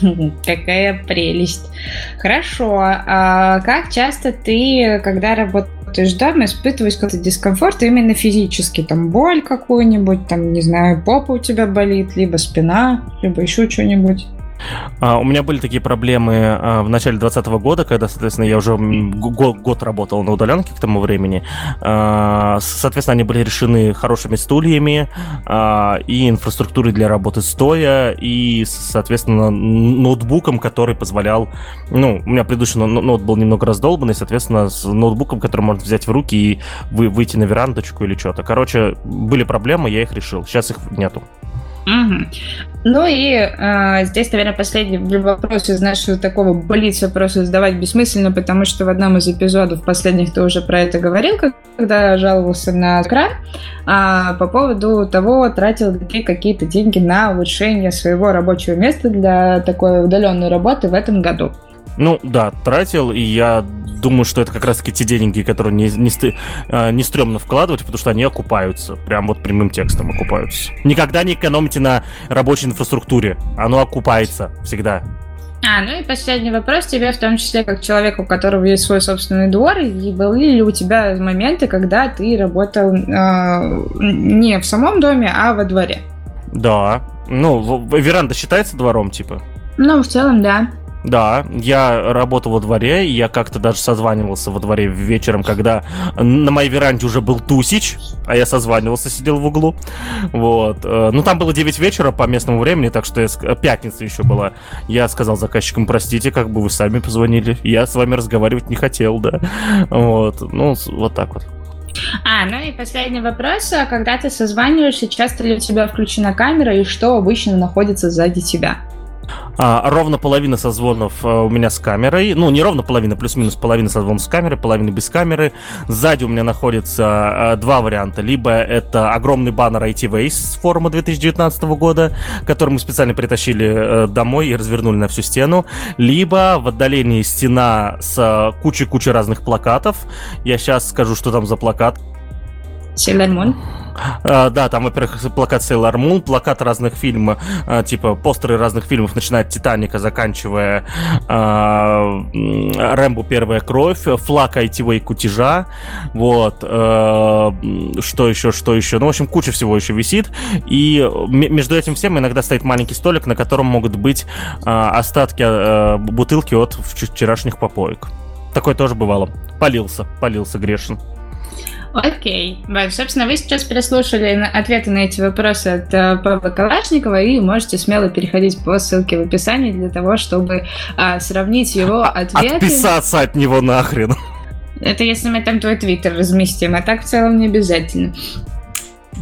Какая прелесть. Хорошо. А как часто ты, когда работаешь дома, испытываешь какой-то дискомфорт именно физически? Там боль какую-нибудь, там, не знаю, попа у тебя болит, либо спина, либо еще что-нибудь? Uh, у меня были такие проблемы uh, в начале 2020 года, когда, соответственно, я уже год, работал на удаленке к тому времени. Uh, соответственно, они были решены хорошими стульями и инфраструктурой для работы стоя, и, соответственно, ноутбуком, который позволял... Ну, у меня предыдущий ноут был немного раздолбанный, соответственно, с ноутбуком, который можно взять в руки и вы, выйти на верандочку или что-то. Короче, были проблемы, я их решил. Сейчас их нету. Угу. Ну и э, здесь, наверное, последний вопрос из нашего такого блиц вопроса задавать бессмысленно, потому что в одном из эпизодов последних ты уже про это говорил, когда жаловался на экран, э, по поводу того, тратил ли ты какие-то деньги на улучшение своего рабочего места для такой удаленной работы в этом году. Ну да, тратил, и я думаю, что это как раз-таки те деньги, которые не, не, э, не стрёмно вкладывать, потому что они окупаются. Прям вот прямым текстом окупаются. Никогда не экономите на рабочей инфраструктуре. Оно окупается всегда. А, ну и последний вопрос тебе, в том числе как человеку, у которого есть свой собственный двор, и были ли у тебя моменты, когда ты работал э, не в самом доме, а во дворе? Да. Ну, веранда считается двором, типа? Ну, в целом, да. Да, я работал во дворе, я как-то даже созванивался во дворе вечером, когда на моей веранде уже был Тусич, а я созванивался, сидел в углу. Вот. Э, ну, там было 9 вечера по местному времени, так что я... пятница еще была. Я сказал заказчикам, простите, как бы вы сами позвонили. Я с вами разговаривать не хотел, да. Вот. Ну, вот так вот. А, ну и последний вопрос. А когда ты созваниваешься, часто ли у тебя включена камера и что обычно находится сзади тебя? А, ровно половина созвонов а, у меня с камерой. Ну, не ровно половина, плюс-минус половина созвонов с камерой, половина без камеры. Сзади у меня находится а, два варианта. Либо это огромный баннер IT Waste с форума 2019 года, который мы специально притащили а, домой и развернули на всю стену. Либо в отдалении стена с кучей-кучей разных плакатов. Я сейчас скажу, что там за плакат. Sailor Moon. А, да, там, во-первых, плакат Sailor Moon, плакат разных фильмов, а, типа постеры разных фильмов, начиная от Титаника, заканчивая а, Рэмбо Первая кровь, флаг айтивей кутежа, вот, а, что еще, что еще, ну, в общем, куча всего еще висит, и между этим всем иногда стоит маленький столик, на котором могут быть остатки бутылки от вчерашних попоек. Такое тоже бывало. Полился, полился грешен. Окей. Okay. Собственно, вы сейчас переслушали ответы на эти вопросы от э, Павла Калашникова и можете смело переходить по ссылке в описании для того, чтобы а, сравнить его а, ответы. Отписаться от него нахрен. Это если мы там твой твиттер разместим, а так в целом не обязательно.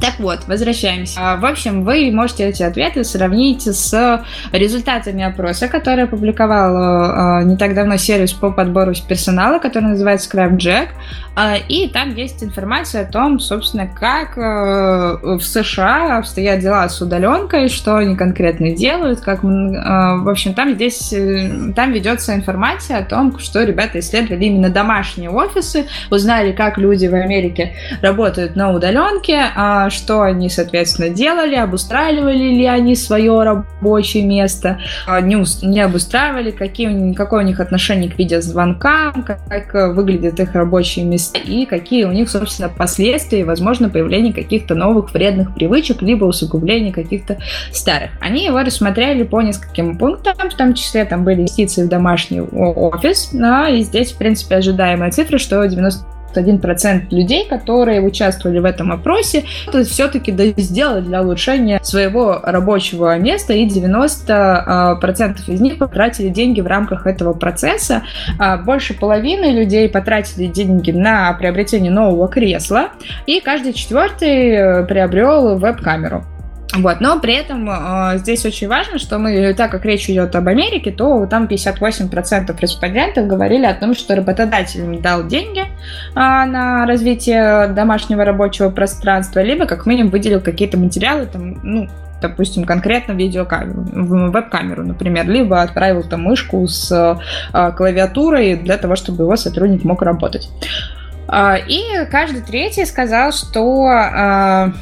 Так вот, возвращаемся. А, в общем, вы можете эти ответы сравнить с результатами опроса, который опубликовал а, не так давно сервис по подбору персонала, который называется ScrapJack. А, и там есть информация о том, собственно, как в США обстоят дела с удаленкой, что они конкретно делают, как, в общем, там здесь, э, там ведется информация о том, что ребята исследовали именно домашние офисы, узнали, как люди в Америке работают на удаленке, что они, соответственно, делали, обустраивали ли они свое рабочее место, а, не, обустраивали, какие, какое у них отношение к видеозвонкам, как, как выглядят их рабочие места и какие у них, собственно, последствия, возможно, появление каких-то новых вредных привычек, либо усугубление каких-то старых. Они его рассмотрели по нескольким пунктам, в том числе там были инвестиции в домашний офис, но и здесь, в принципе, ожидаемая цифра, что 90 91% людей, которые участвовали в этом опросе, то есть все-таки сделали для улучшения своего рабочего места, и 90% а, из них потратили деньги в рамках этого процесса. А, больше половины людей потратили деньги на приобретение нового кресла, и каждый четвертый э, приобрел веб-камеру. Вот, но при этом э, здесь очень важно, что мы, так как речь идет об Америке, то там 58% респондентов говорили о том, что работодатель дал деньги э, на развитие домашнего рабочего пространства, либо как минимум выделил какие-то материалы, там, ну, допустим, конкретно видеокамеру, веб-камеру, например, либо отправил там мышку с э, клавиатурой для того, чтобы его сотрудник мог работать. А, и каждый третий сказал, что а,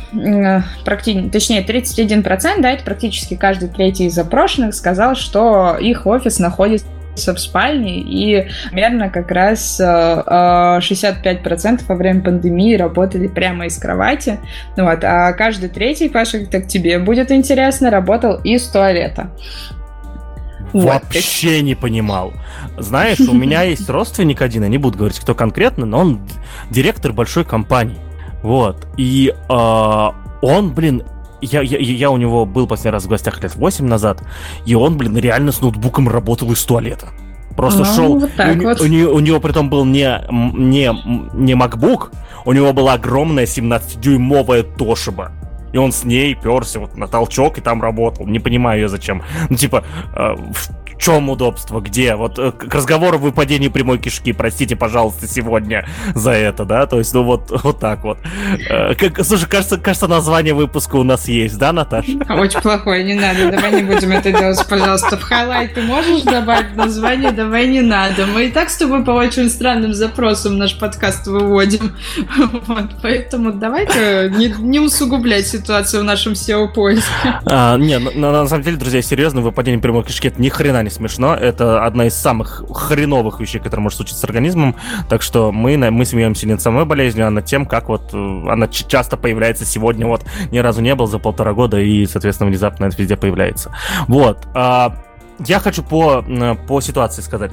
практически, точнее, 31%, да, это практически каждый третий из запрошенных сказал, что их офис находится в спальне, и примерно как раз 65% во время пандемии работали прямо из кровати. Вот, а каждый третий, Паша, так тебе будет интересно, работал из туалета. Вообще не понимал. Знаешь, у меня есть родственник один, я не буду говорить, кто конкретно, но он директор большой компании. Вот. И э, он, блин, я, я, я у него был последний раз в гостях лет 8 назад, и он, блин, реально с ноутбуком работал из туалета. Просто а, шел. Вот у, вот. у, него, у него при том был не, не, не MacBook, у него была огромная 17-дюймовая Toshiba. И он с ней перся вот на толчок и там работал. Не понимаю я зачем. Ну, типа, э, чем удобство, где? Вот э, к разговору о выпадении прямой кишки, простите, пожалуйста, сегодня за это, да? То есть, ну вот, вот так вот. Э, как, слушай, кажется, кажется, название выпуска у нас есть, да, Наташа? Очень плохое, не надо, давай не будем это делать, пожалуйста. В highlight ты можешь добавить название, давай не надо. Мы и так с тобой по очень странным запросам наш подкаст выводим. Вот, поэтому давай-ка не, не усугублять ситуацию в нашем SEO-поиске. А, не, на, на самом деле, друзья, серьезно, выпадение прямой кишки это ни хрена не смешно. Это одна из самых хреновых вещей, которые может случиться с организмом. Так что мы, мы смеемся не над самой болезнью, а над тем, как вот э, она часто появляется сегодня. Вот ни разу не был за полтора года, и, соответственно, внезапно это везде появляется. Вот. А, я хочу по, по ситуации сказать.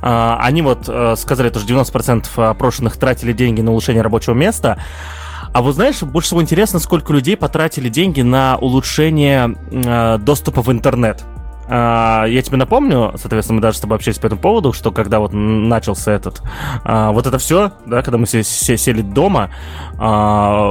А, они вот э, сказали, что 90% опрошенных тратили деньги на улучшение рабочего места. А вот знаешь, больше всего интересно, сколько людей потратили деньги на улучшение э, доступа в интернет. А, я тебе напомню, соответственно, мы даже с тобой общались по этому поводу, что когда вот начался этот, а, вот это все, да, когда мы все, все сели дома, а,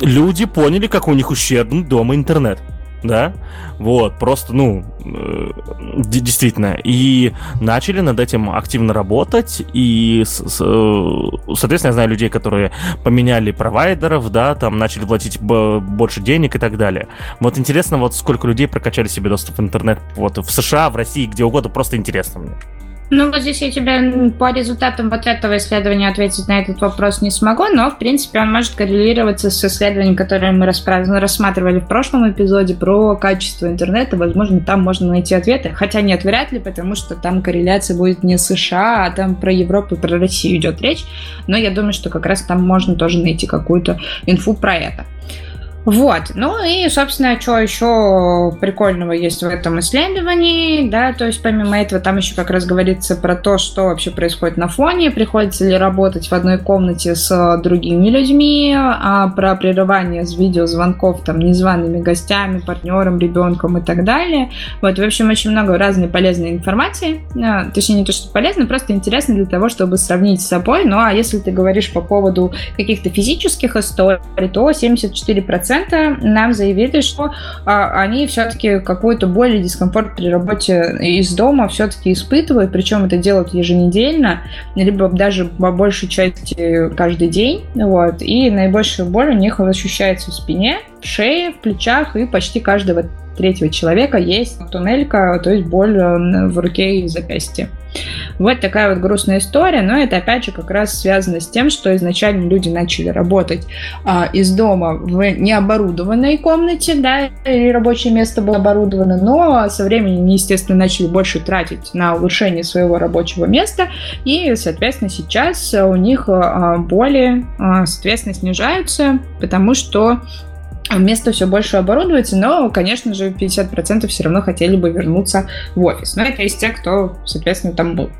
люди поняли, как у них ущербный дома интернет да, вот, просто, ну, э, действительно, и начали над этим активно работать, и, с, с, э, соответственно, я знаю людей, которые поменяли провайдеров, да, там начали платить больше денег и так далее. Вот интересно, вот сколько людей прокачали себе доступ в интернет, вот, в США, в России, где угодно, просто интересно мне. Ну, вот здесь я тебе по результатам вот этого исследования ответить на этот вопрос не смогу, но, в принципе, он может коррелироваться с исследованием, которое мы рассматривали в прошлом эпизоде про качество интернета. Возможно, там можно найти ответы, хотя нет, вряд ли, потому что там корреляция будет не США, а там про Европу и про Россию идет речь. Но я думаю, что как раз там можно тоже найти какую-то инфу про это. Вот. Ну и, собственно, что еще прикольного есть в этом исследовании, да, то есть помимо этого там еще как раз говорится про то, что вообще происходит на фоне, приходится ли работать в одной комнате с другими людьми, а про прерывание с видеозвонков там незваными гостями, партнером, ребенком и так далее. Вот, в общем, очень много разной полезной информации, а, точнее не то, что полезно, просто интересно для того, чтобы сравнить с собой. Ну а если ты говоришь по поводу каких-то физических историй, то 74% нам заявили, что а, они все-таки какой-то боль или дискомфорт при работе из дома все-таки испытывают, причем это делают еженедельно, либо даже по большей части каждый день. Вот, и наибольшая боль у них ощущается в спине, в шее, в плечах и почти каждого третьего человека есть туннелька, то есть боль э, в руке и запястье. Вот такая вот грустная история, но это опять же как раз связано с тем, что изначально люди начали работать а, из дома в необорудованной комнате, да, и рабочее место было оборудовано, но со временем естественно, начали больше тратить на улучшение своего рабочего места, и, соответственно, сейчас у них а, боли, а, соответственно, снижаются, потому что Место все больше оборудуется, но, конечно же, 50% все равно хотели бы вернуться в офис. Но это из тех, кто, соответственно, там был.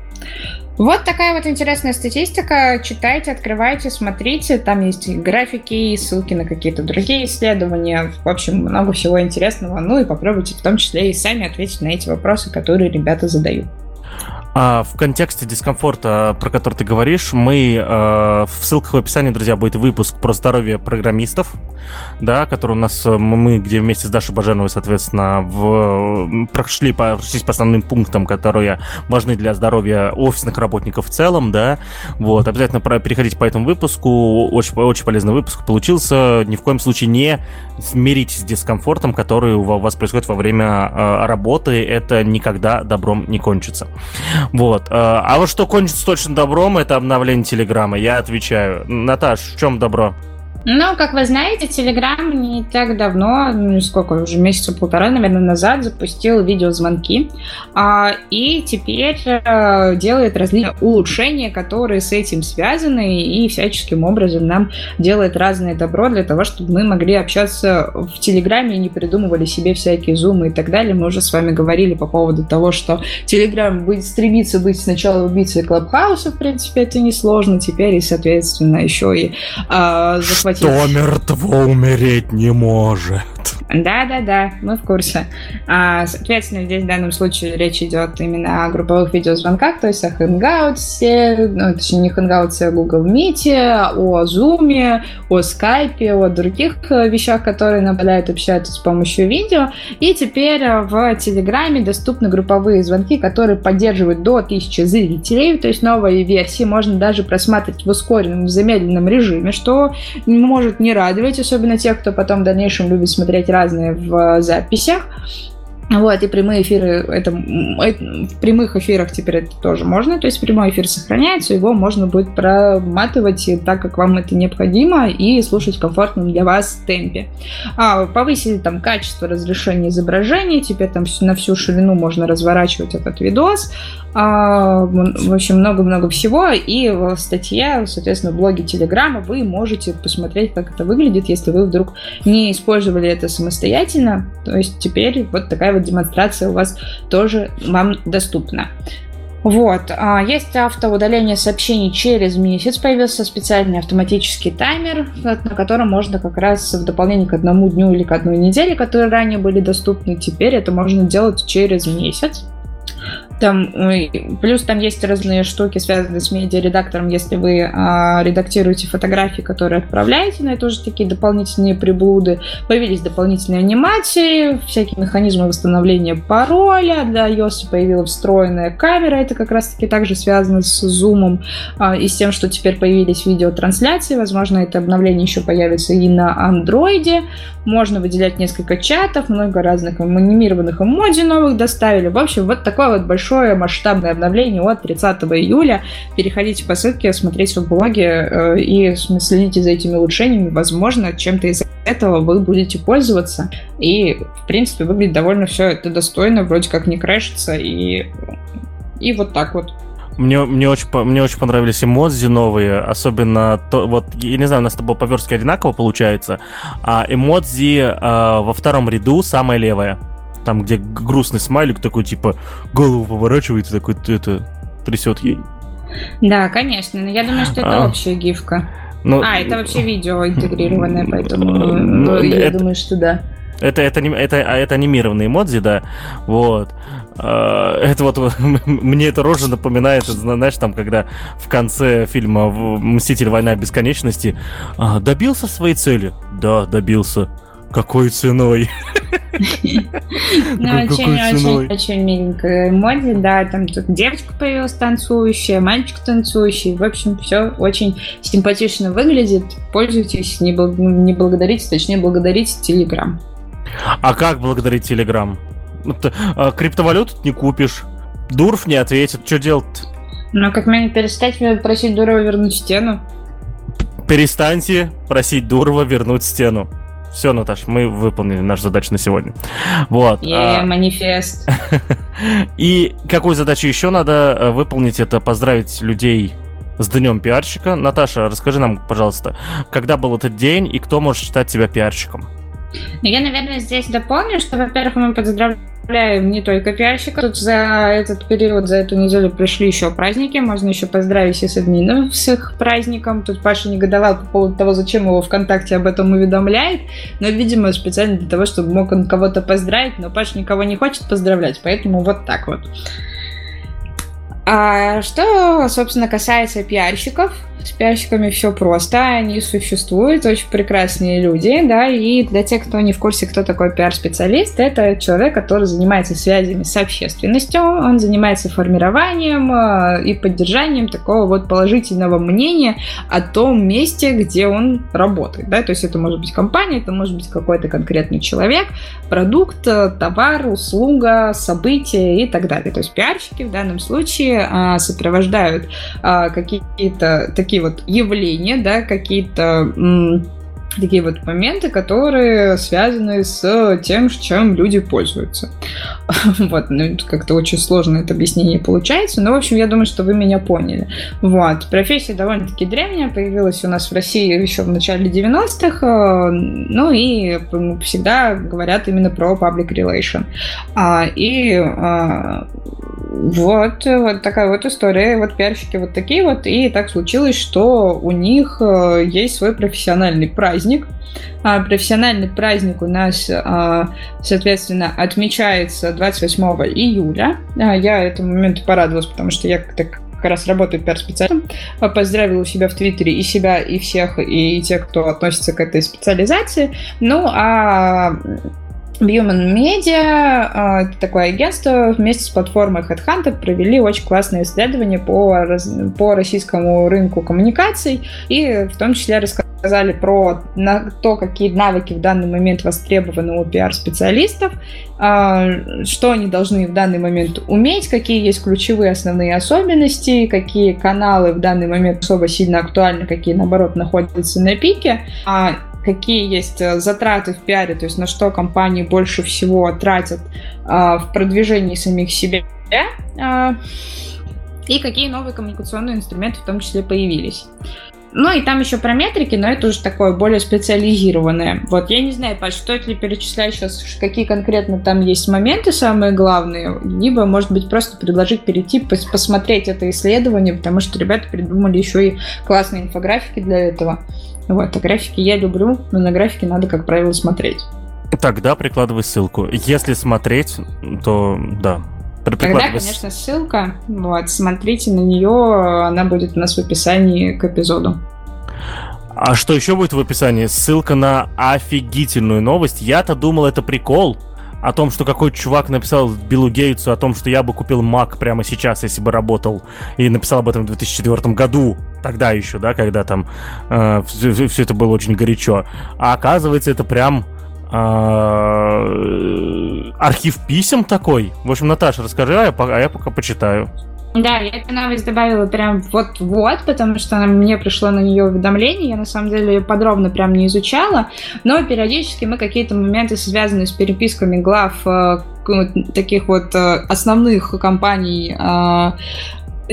Вот такая вот интересная статистика. Читайте, открывайте, смотрите. Там есть и графики, и ссылки на какие-то другие исследования. В общем, много всего интересного. Ну и попробуйте в том числе и сами ответить на эти вопросы, которые ребята задают. А, в контексте дискомфорта, про который ты говоришь, мы э, в ссылках в описании, друзья, будет выпуск про здоровье программистов, да, который у нас э, мы, где вместе с Дашей Баженовой, соответственно, в, прошли по, прошлись по основным пунктам, которые важны для здоровья офисных работников в целом, да. Вот, обязательно про, переходите по этому выпуску. Очень, очень полезный выпуск получился. Ни в коем случае не смиритесь с дискомфортом, который у вас происходит во время э, работы. Это никогда добром не кончится. Вот. Э, а вот что кончится точно добром, это обновление Телеграма. Я отвечаю. Наташ, в чем добро? Ну, как вы знаете, Telegram не так давно, ну, сколько, уже месяца полтора, наверное, назад запустил видеозвонки. А, и теперь а, делает различные улучшения, которые с этим связаны, и всяческим образом нам делает разное добро для того, чтобы мы могли общаться в Телеграме и не придумывали себе всякие зумы и так далее. Мы уже с вами говорили по поводу того, что Телеграм будет стремиться быть сначала убийцей Клабхауса, в принципе, это несложно. Теперь и, соответственно, еще и а, захватить. Что мертво умереть не может. Да-да-да, мы в курсе. А, соответственно, здесь в данном случае речь идет именно о групповых видеозвонках, то есть о Hangouts, ну, точнее не Hangouts, а Google Meet, о Zoom, о Skype, о других э, вещах, которые нападают общаться с помощью видео. И теперь в Телеграме доступны групповые звонки, которые поддерживают до 1000 зрителей, то есть новые версии можно даже просматривать в ускоренном, в замедленном режиме, что может не радовать, особенно тех, кто потом в дальнейшем любит смотреть разные в записях. Вот, и прямые эфиры, это, это, в прямых эфирах теперь это тоже можно, то есть прямой эфир сохраняется, его можно будет проматывать так, как вам это необходимо, и слушать в комфортном для вас темпе. А, повысили там качество разрешения изображения, теперь там на всю ширину можно разворачивать этот видос, в общем, много-много всего, и в статье, соответственно, в блоге Телеграма вы можете посмотреть, как это выглядит, если вы вдруг не использовали это самостоятельно, то есть теперь вот такая вот демонстрация у вас тоже вам доступна. Вот. А, есть автоудаление сообщений через месяц. Появился специальный автоматический таймер, на котором можно как раз в дополнение к одному дню или к одной неделе, которые ранее были доступны, теперь это можно делать через месяц. Там, плюс там есть разные штуки, связанные с медиаредактором, если вы а, редактируете фотографии, которые отправляете, но это тоже такие дополнительные приблуды. Появились дополнительные анимации, всякие механизмы восстановления пароля. Для iOS появилась встроенная камера, это как раз-таки также связано с зумом а, и с тем, что теперь появились видеотрансляции. Возможно, это обновление еще появится и на андроиде. Можно выделять несколько чатов, много разных анимированных эмодзи новых доставили. В общем, вот такой вот большой большое масштабное обновление от 30 июля. Переходите по ссылке, смотрите в блоге э, и следите за этими улучшениями. Возможно, чем-то из этого вы будете пользоваться. И, в принципе, выглядит довольно все это достойно, вроде как не крэшится. И, и вот так вот. Мне, мне, очень, мне очень понравились эмодзи новые, особенно то, вот, я не знаю, у нас с тобой по-верски одинаково получается, а эмодзи а, во втором ряду самая левая там, где грустный смайлик такой, типа, голову поворачивает и такой, это, трясет ей. Да, конечно, но я думаю, что это а. общая гифка. Ну, а, это вообще видео интегрированное, поэтому ну, я это, думаю, что да. Это, это, это, а это анимированные эмодзи, да. Вот. А, это вот мне эта рожа напоминает, знаешь, там, когда в конце фильма «Мститель. Война бесконечности» добился своей цели? Да, добился. Какой ценой? Ну, очень-очень-очень миленькая моде, да, там тут девочка появилась танцующая, мальчик танцующий, в общем, все очень симпатично выглядит, пользуйтесь, не, бл- не благодарите, точнее, благодарите Телеграм. А как благодарить Телеграм? А, криптовалюту не купишь, Дуров не ответит, что делать Ну, как мне перестать просить Дурова вернуть стену? Перестаньте просить Дурова вернуть стену. Все, Наташ, мы выполнили нашу задачу на сегодня. Вот. Yeah, а... манифест. И какую задачу еще надо э, выполнить? Это поздравить людей с днем пиарщика. Наташа, расскажи нам, пожалуйста, когда был этот день и кто может считать тебя пиарщиком? Ну, я, наверное, здесь дополню, что, во-первых, мы поздравляем поздравляем не только пиарщика. Тут за этот период, за эту неделю пришли еще праздники. Можно еще поздравить и с админов с их праздником. Тут Паша негодовал по поводу того, зачем его ВКонтакте об этом уведомляет. Но, видимо, специально для того, чтобы мог он кого-то поздравить. Но Паша никого не хочет поздравлять, поэтому вот так вот. А что, собственно, касается пиарщиков, с пиарщиками все просто, они существуют, очень прекрасные люди, да, и для тех, кто не в курсе, кто такой пиар-специалист, это человек, который занимается связями с общественностью, он занимается формированием э, и поддержанием такого вот положительного мнения о том месте, где он работает, да, то есть это может быть компания, это может быть какой-то конкретный человек, продукт, э, товар, услуга, событие и так далее. То есть пиарщики в данном случае а, сопровождают а, какие-то такие вот явления, да, какие-то такие вот моменты, которые связаны с тем, чем люди пользуются. Вот, ну, как-то очень сложно это объяснение получается, но, в общем, я думаю, что вы меня поняли. Вот, профессия довольно-таки древняя, появилась у нас в России еще в начале 90-х, э, ну, и всегда говорят именно про public relation. А, и а, вот, вот такая вот история. Вот пиарщики вот такие вот. И так случилось, что у них э, есть свой профессиональный праздник. А профессиональный праздник у нас, а, соответственно, отмечается 28 июля. А, я этому моменту порадовалась, потому что я так как раз работаю пиар-специалистом, поздравила себя в Твиттере и себя, и всех, и тех, кто относится к этой специализации. Ну, а Human Media, такое агентство, вместе с платформой HeadHunter провели очень классное исследование по, по российскому рынку коммуникаций и в том числе рассказали про на то, какие навыки в данный момент востребованы у пиар-специалистов, а, что они должны в данный момент уметь, какие есть ключевые основные особенности, какие каналы в данный момент особо сильно актуальны, какие, наоборот, находятся на пике а, какие есть э, затраты в пиаре, то есть на что компании больше всего тратят а, в продвижении самих себя, и какие новые коммуникационные инструменты в том числе появились. Ну и там еще про метрики, но это уже такое более специализированное. Вот я не знаю, Паш, стоит ли перечислять сейчас, какие конкретно там есть моменты самые главные, либо, может быть, просто предложить перейти, пос посмотреть это исследование, потому что ребята придумали еще и классные инфографики для этого. Вот, а графики я люблю, но на графики надо, как правило, смотреть. Тогда прикладывай ссылку. Если смотреть, то да. Тогда, конечно, ссылка. Вот, смотрите на нее, она будет у нас в описании к эпизоду. А что еще будет в описании? Ссылка на офигительную новость. Я-то думал, это прикол о том, что какой чувак написал Биллу Гейтсу о том, что я бы купил Mac прямо сейчас, если бы работал, и написал об этом в 2004 году, тогда еще, да, когда там э, все, все это было очень горячо. А оказывается, это прям архив писем такой. В общем, Наташа, расскажи, а я, а я пока почитаю. Да, я эту новость добавила прям вот-вот, потому что мне пришло на нее уведомление, я на самом деле ее подробно прям не изучала, но периодически мы какие-то моменты, связанные с переписками глав э, таких вот э, основных компаний э,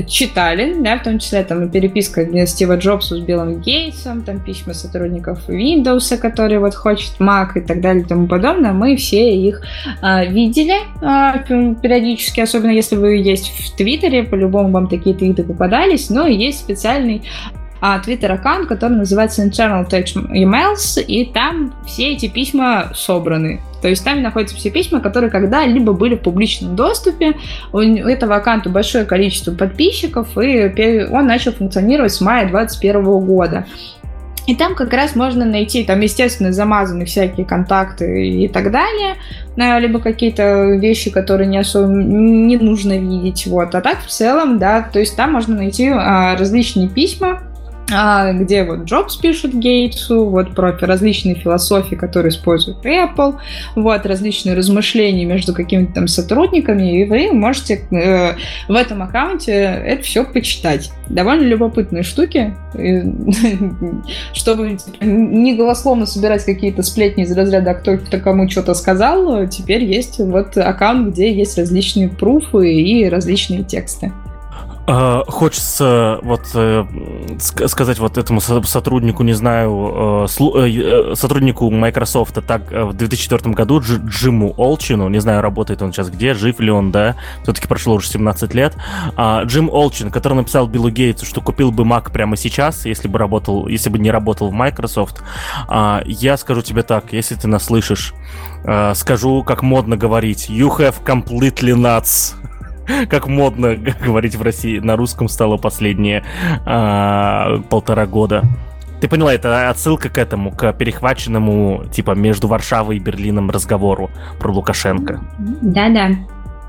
читали, да, в том числе там переписка Стива Джобса с Биллом Гейтсом, там письма сотрудников Windows, которые вот хочет Mac и так далее и тому подобное, мы все их а, видели а, периодически, особенно если вы есть в Твиттере, по-любому вам такие твиты попадались, но есть специальный твиттер-аккаунт, который называется Internal Touch Emails, и там все эти письма собраны. То есть там находятся все письма, которые когда-либо были в публичном доступе. У этого аккаунта большое количество подписчиков, и он начал функционировать с мая 2021 года. И там как раз можно найти, там, естественно, замазаны всякие контакты и так далее, э, либо какие-то вещи, которые не особо не нужно видеть, вот. А так в целом, да, то есть там можно найти а, различные письма, а, где вот Джобс пишет Гейтсу, вот про различные философии, которые использует Apple, вот различные размышления между какими-то там сотрудниками, и вы можете э, в этом аккаунте это все почитать. Довольно любопытные штуки, чтобы не голословно собирать какие-то сплетни из разряда «А кто, кто кому что-то сказал», теперь есть вот аккаунт, где есть различные пруфы и различные тексты. Uh, хочется вот uh, сказать вот этому сотруднику, не знаю, uh, сотруднику Microsoft, так в 2004 году Дж Джиму Олчину, не знаю, работает он сейчас где, жив ли он, да, все-таки прошло уже 17 лет, Джим Олчин, который написал Биллу Гейтсу, что купил бы Mac прямо сейчас, если бы работал, если бы не работал в Microsoft, я скажу тебе так, если ты нас слышишь, скажу, как модно говорить, you have completely nuts. как модно говорить в России, на русском стало последние а, полтора года. Ты поняла, это отсылка к этому, к перехваченному, типа, между Варшавой и Берлином разговору про Лукашенко. Да-да.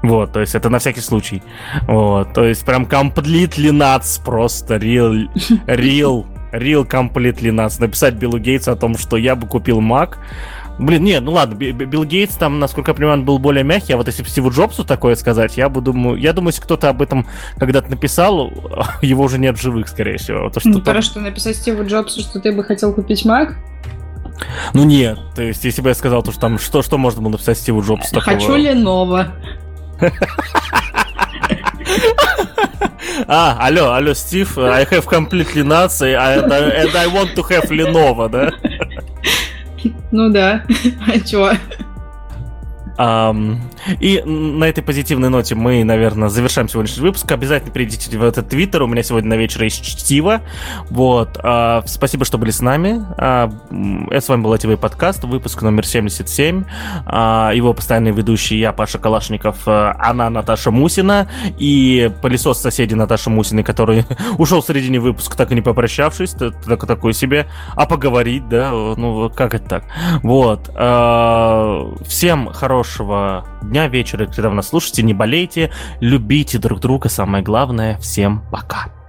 Вот, то есть это на всякий случай. Вот, то есть прям completely nuts, просто real, real, real completely nuts. Написать Биллу Гейтсу о том, что я бы купил Mac, Блин, нет, ну ладно, Билл Гейтс там, насколько я понимаю, был более мягкий, а вот если Стиву Джобсу такое сказать, я бы думаю, я думаю, если кто-то об этом когда-то написал, его уже нет живых, скорее всего. То, что ну, там... что написать Стиву Джобсу, что ты бы хотел купить Mac? Ну нет, то есть если бы я сказал, то что там, что, что можно было написать Стиву Джобсу такого? Хочу Lenovo. А, алло, алло, Стив, I have completely nuts and I, and I want to have Lenovo, да? Ну да, а чё? И на этой позитивной ноте мы, наверное, завершаем сегодняшний выпуск. Обязательно перейдите в этот твиттер. У меня сегодня на вечер есть чтиво. Вот. А, спасибо, что были с нами. А, это с вами был АТВ подкаст, выпуск номер 77. А, его постоянный ведущий я, Паша Калашников, она, Наташа Мусина и пылесос соседи Наташа Мусиной, который ушел в середине выпуска, так и не попрощавшись. Так, такой себе. А поговорить, да? Ну, как это так? Вот. Всем хорошего дня, вечера, когда вы нас слушаете. Не болейте, любите друг друга. Самое главное. Всем пока.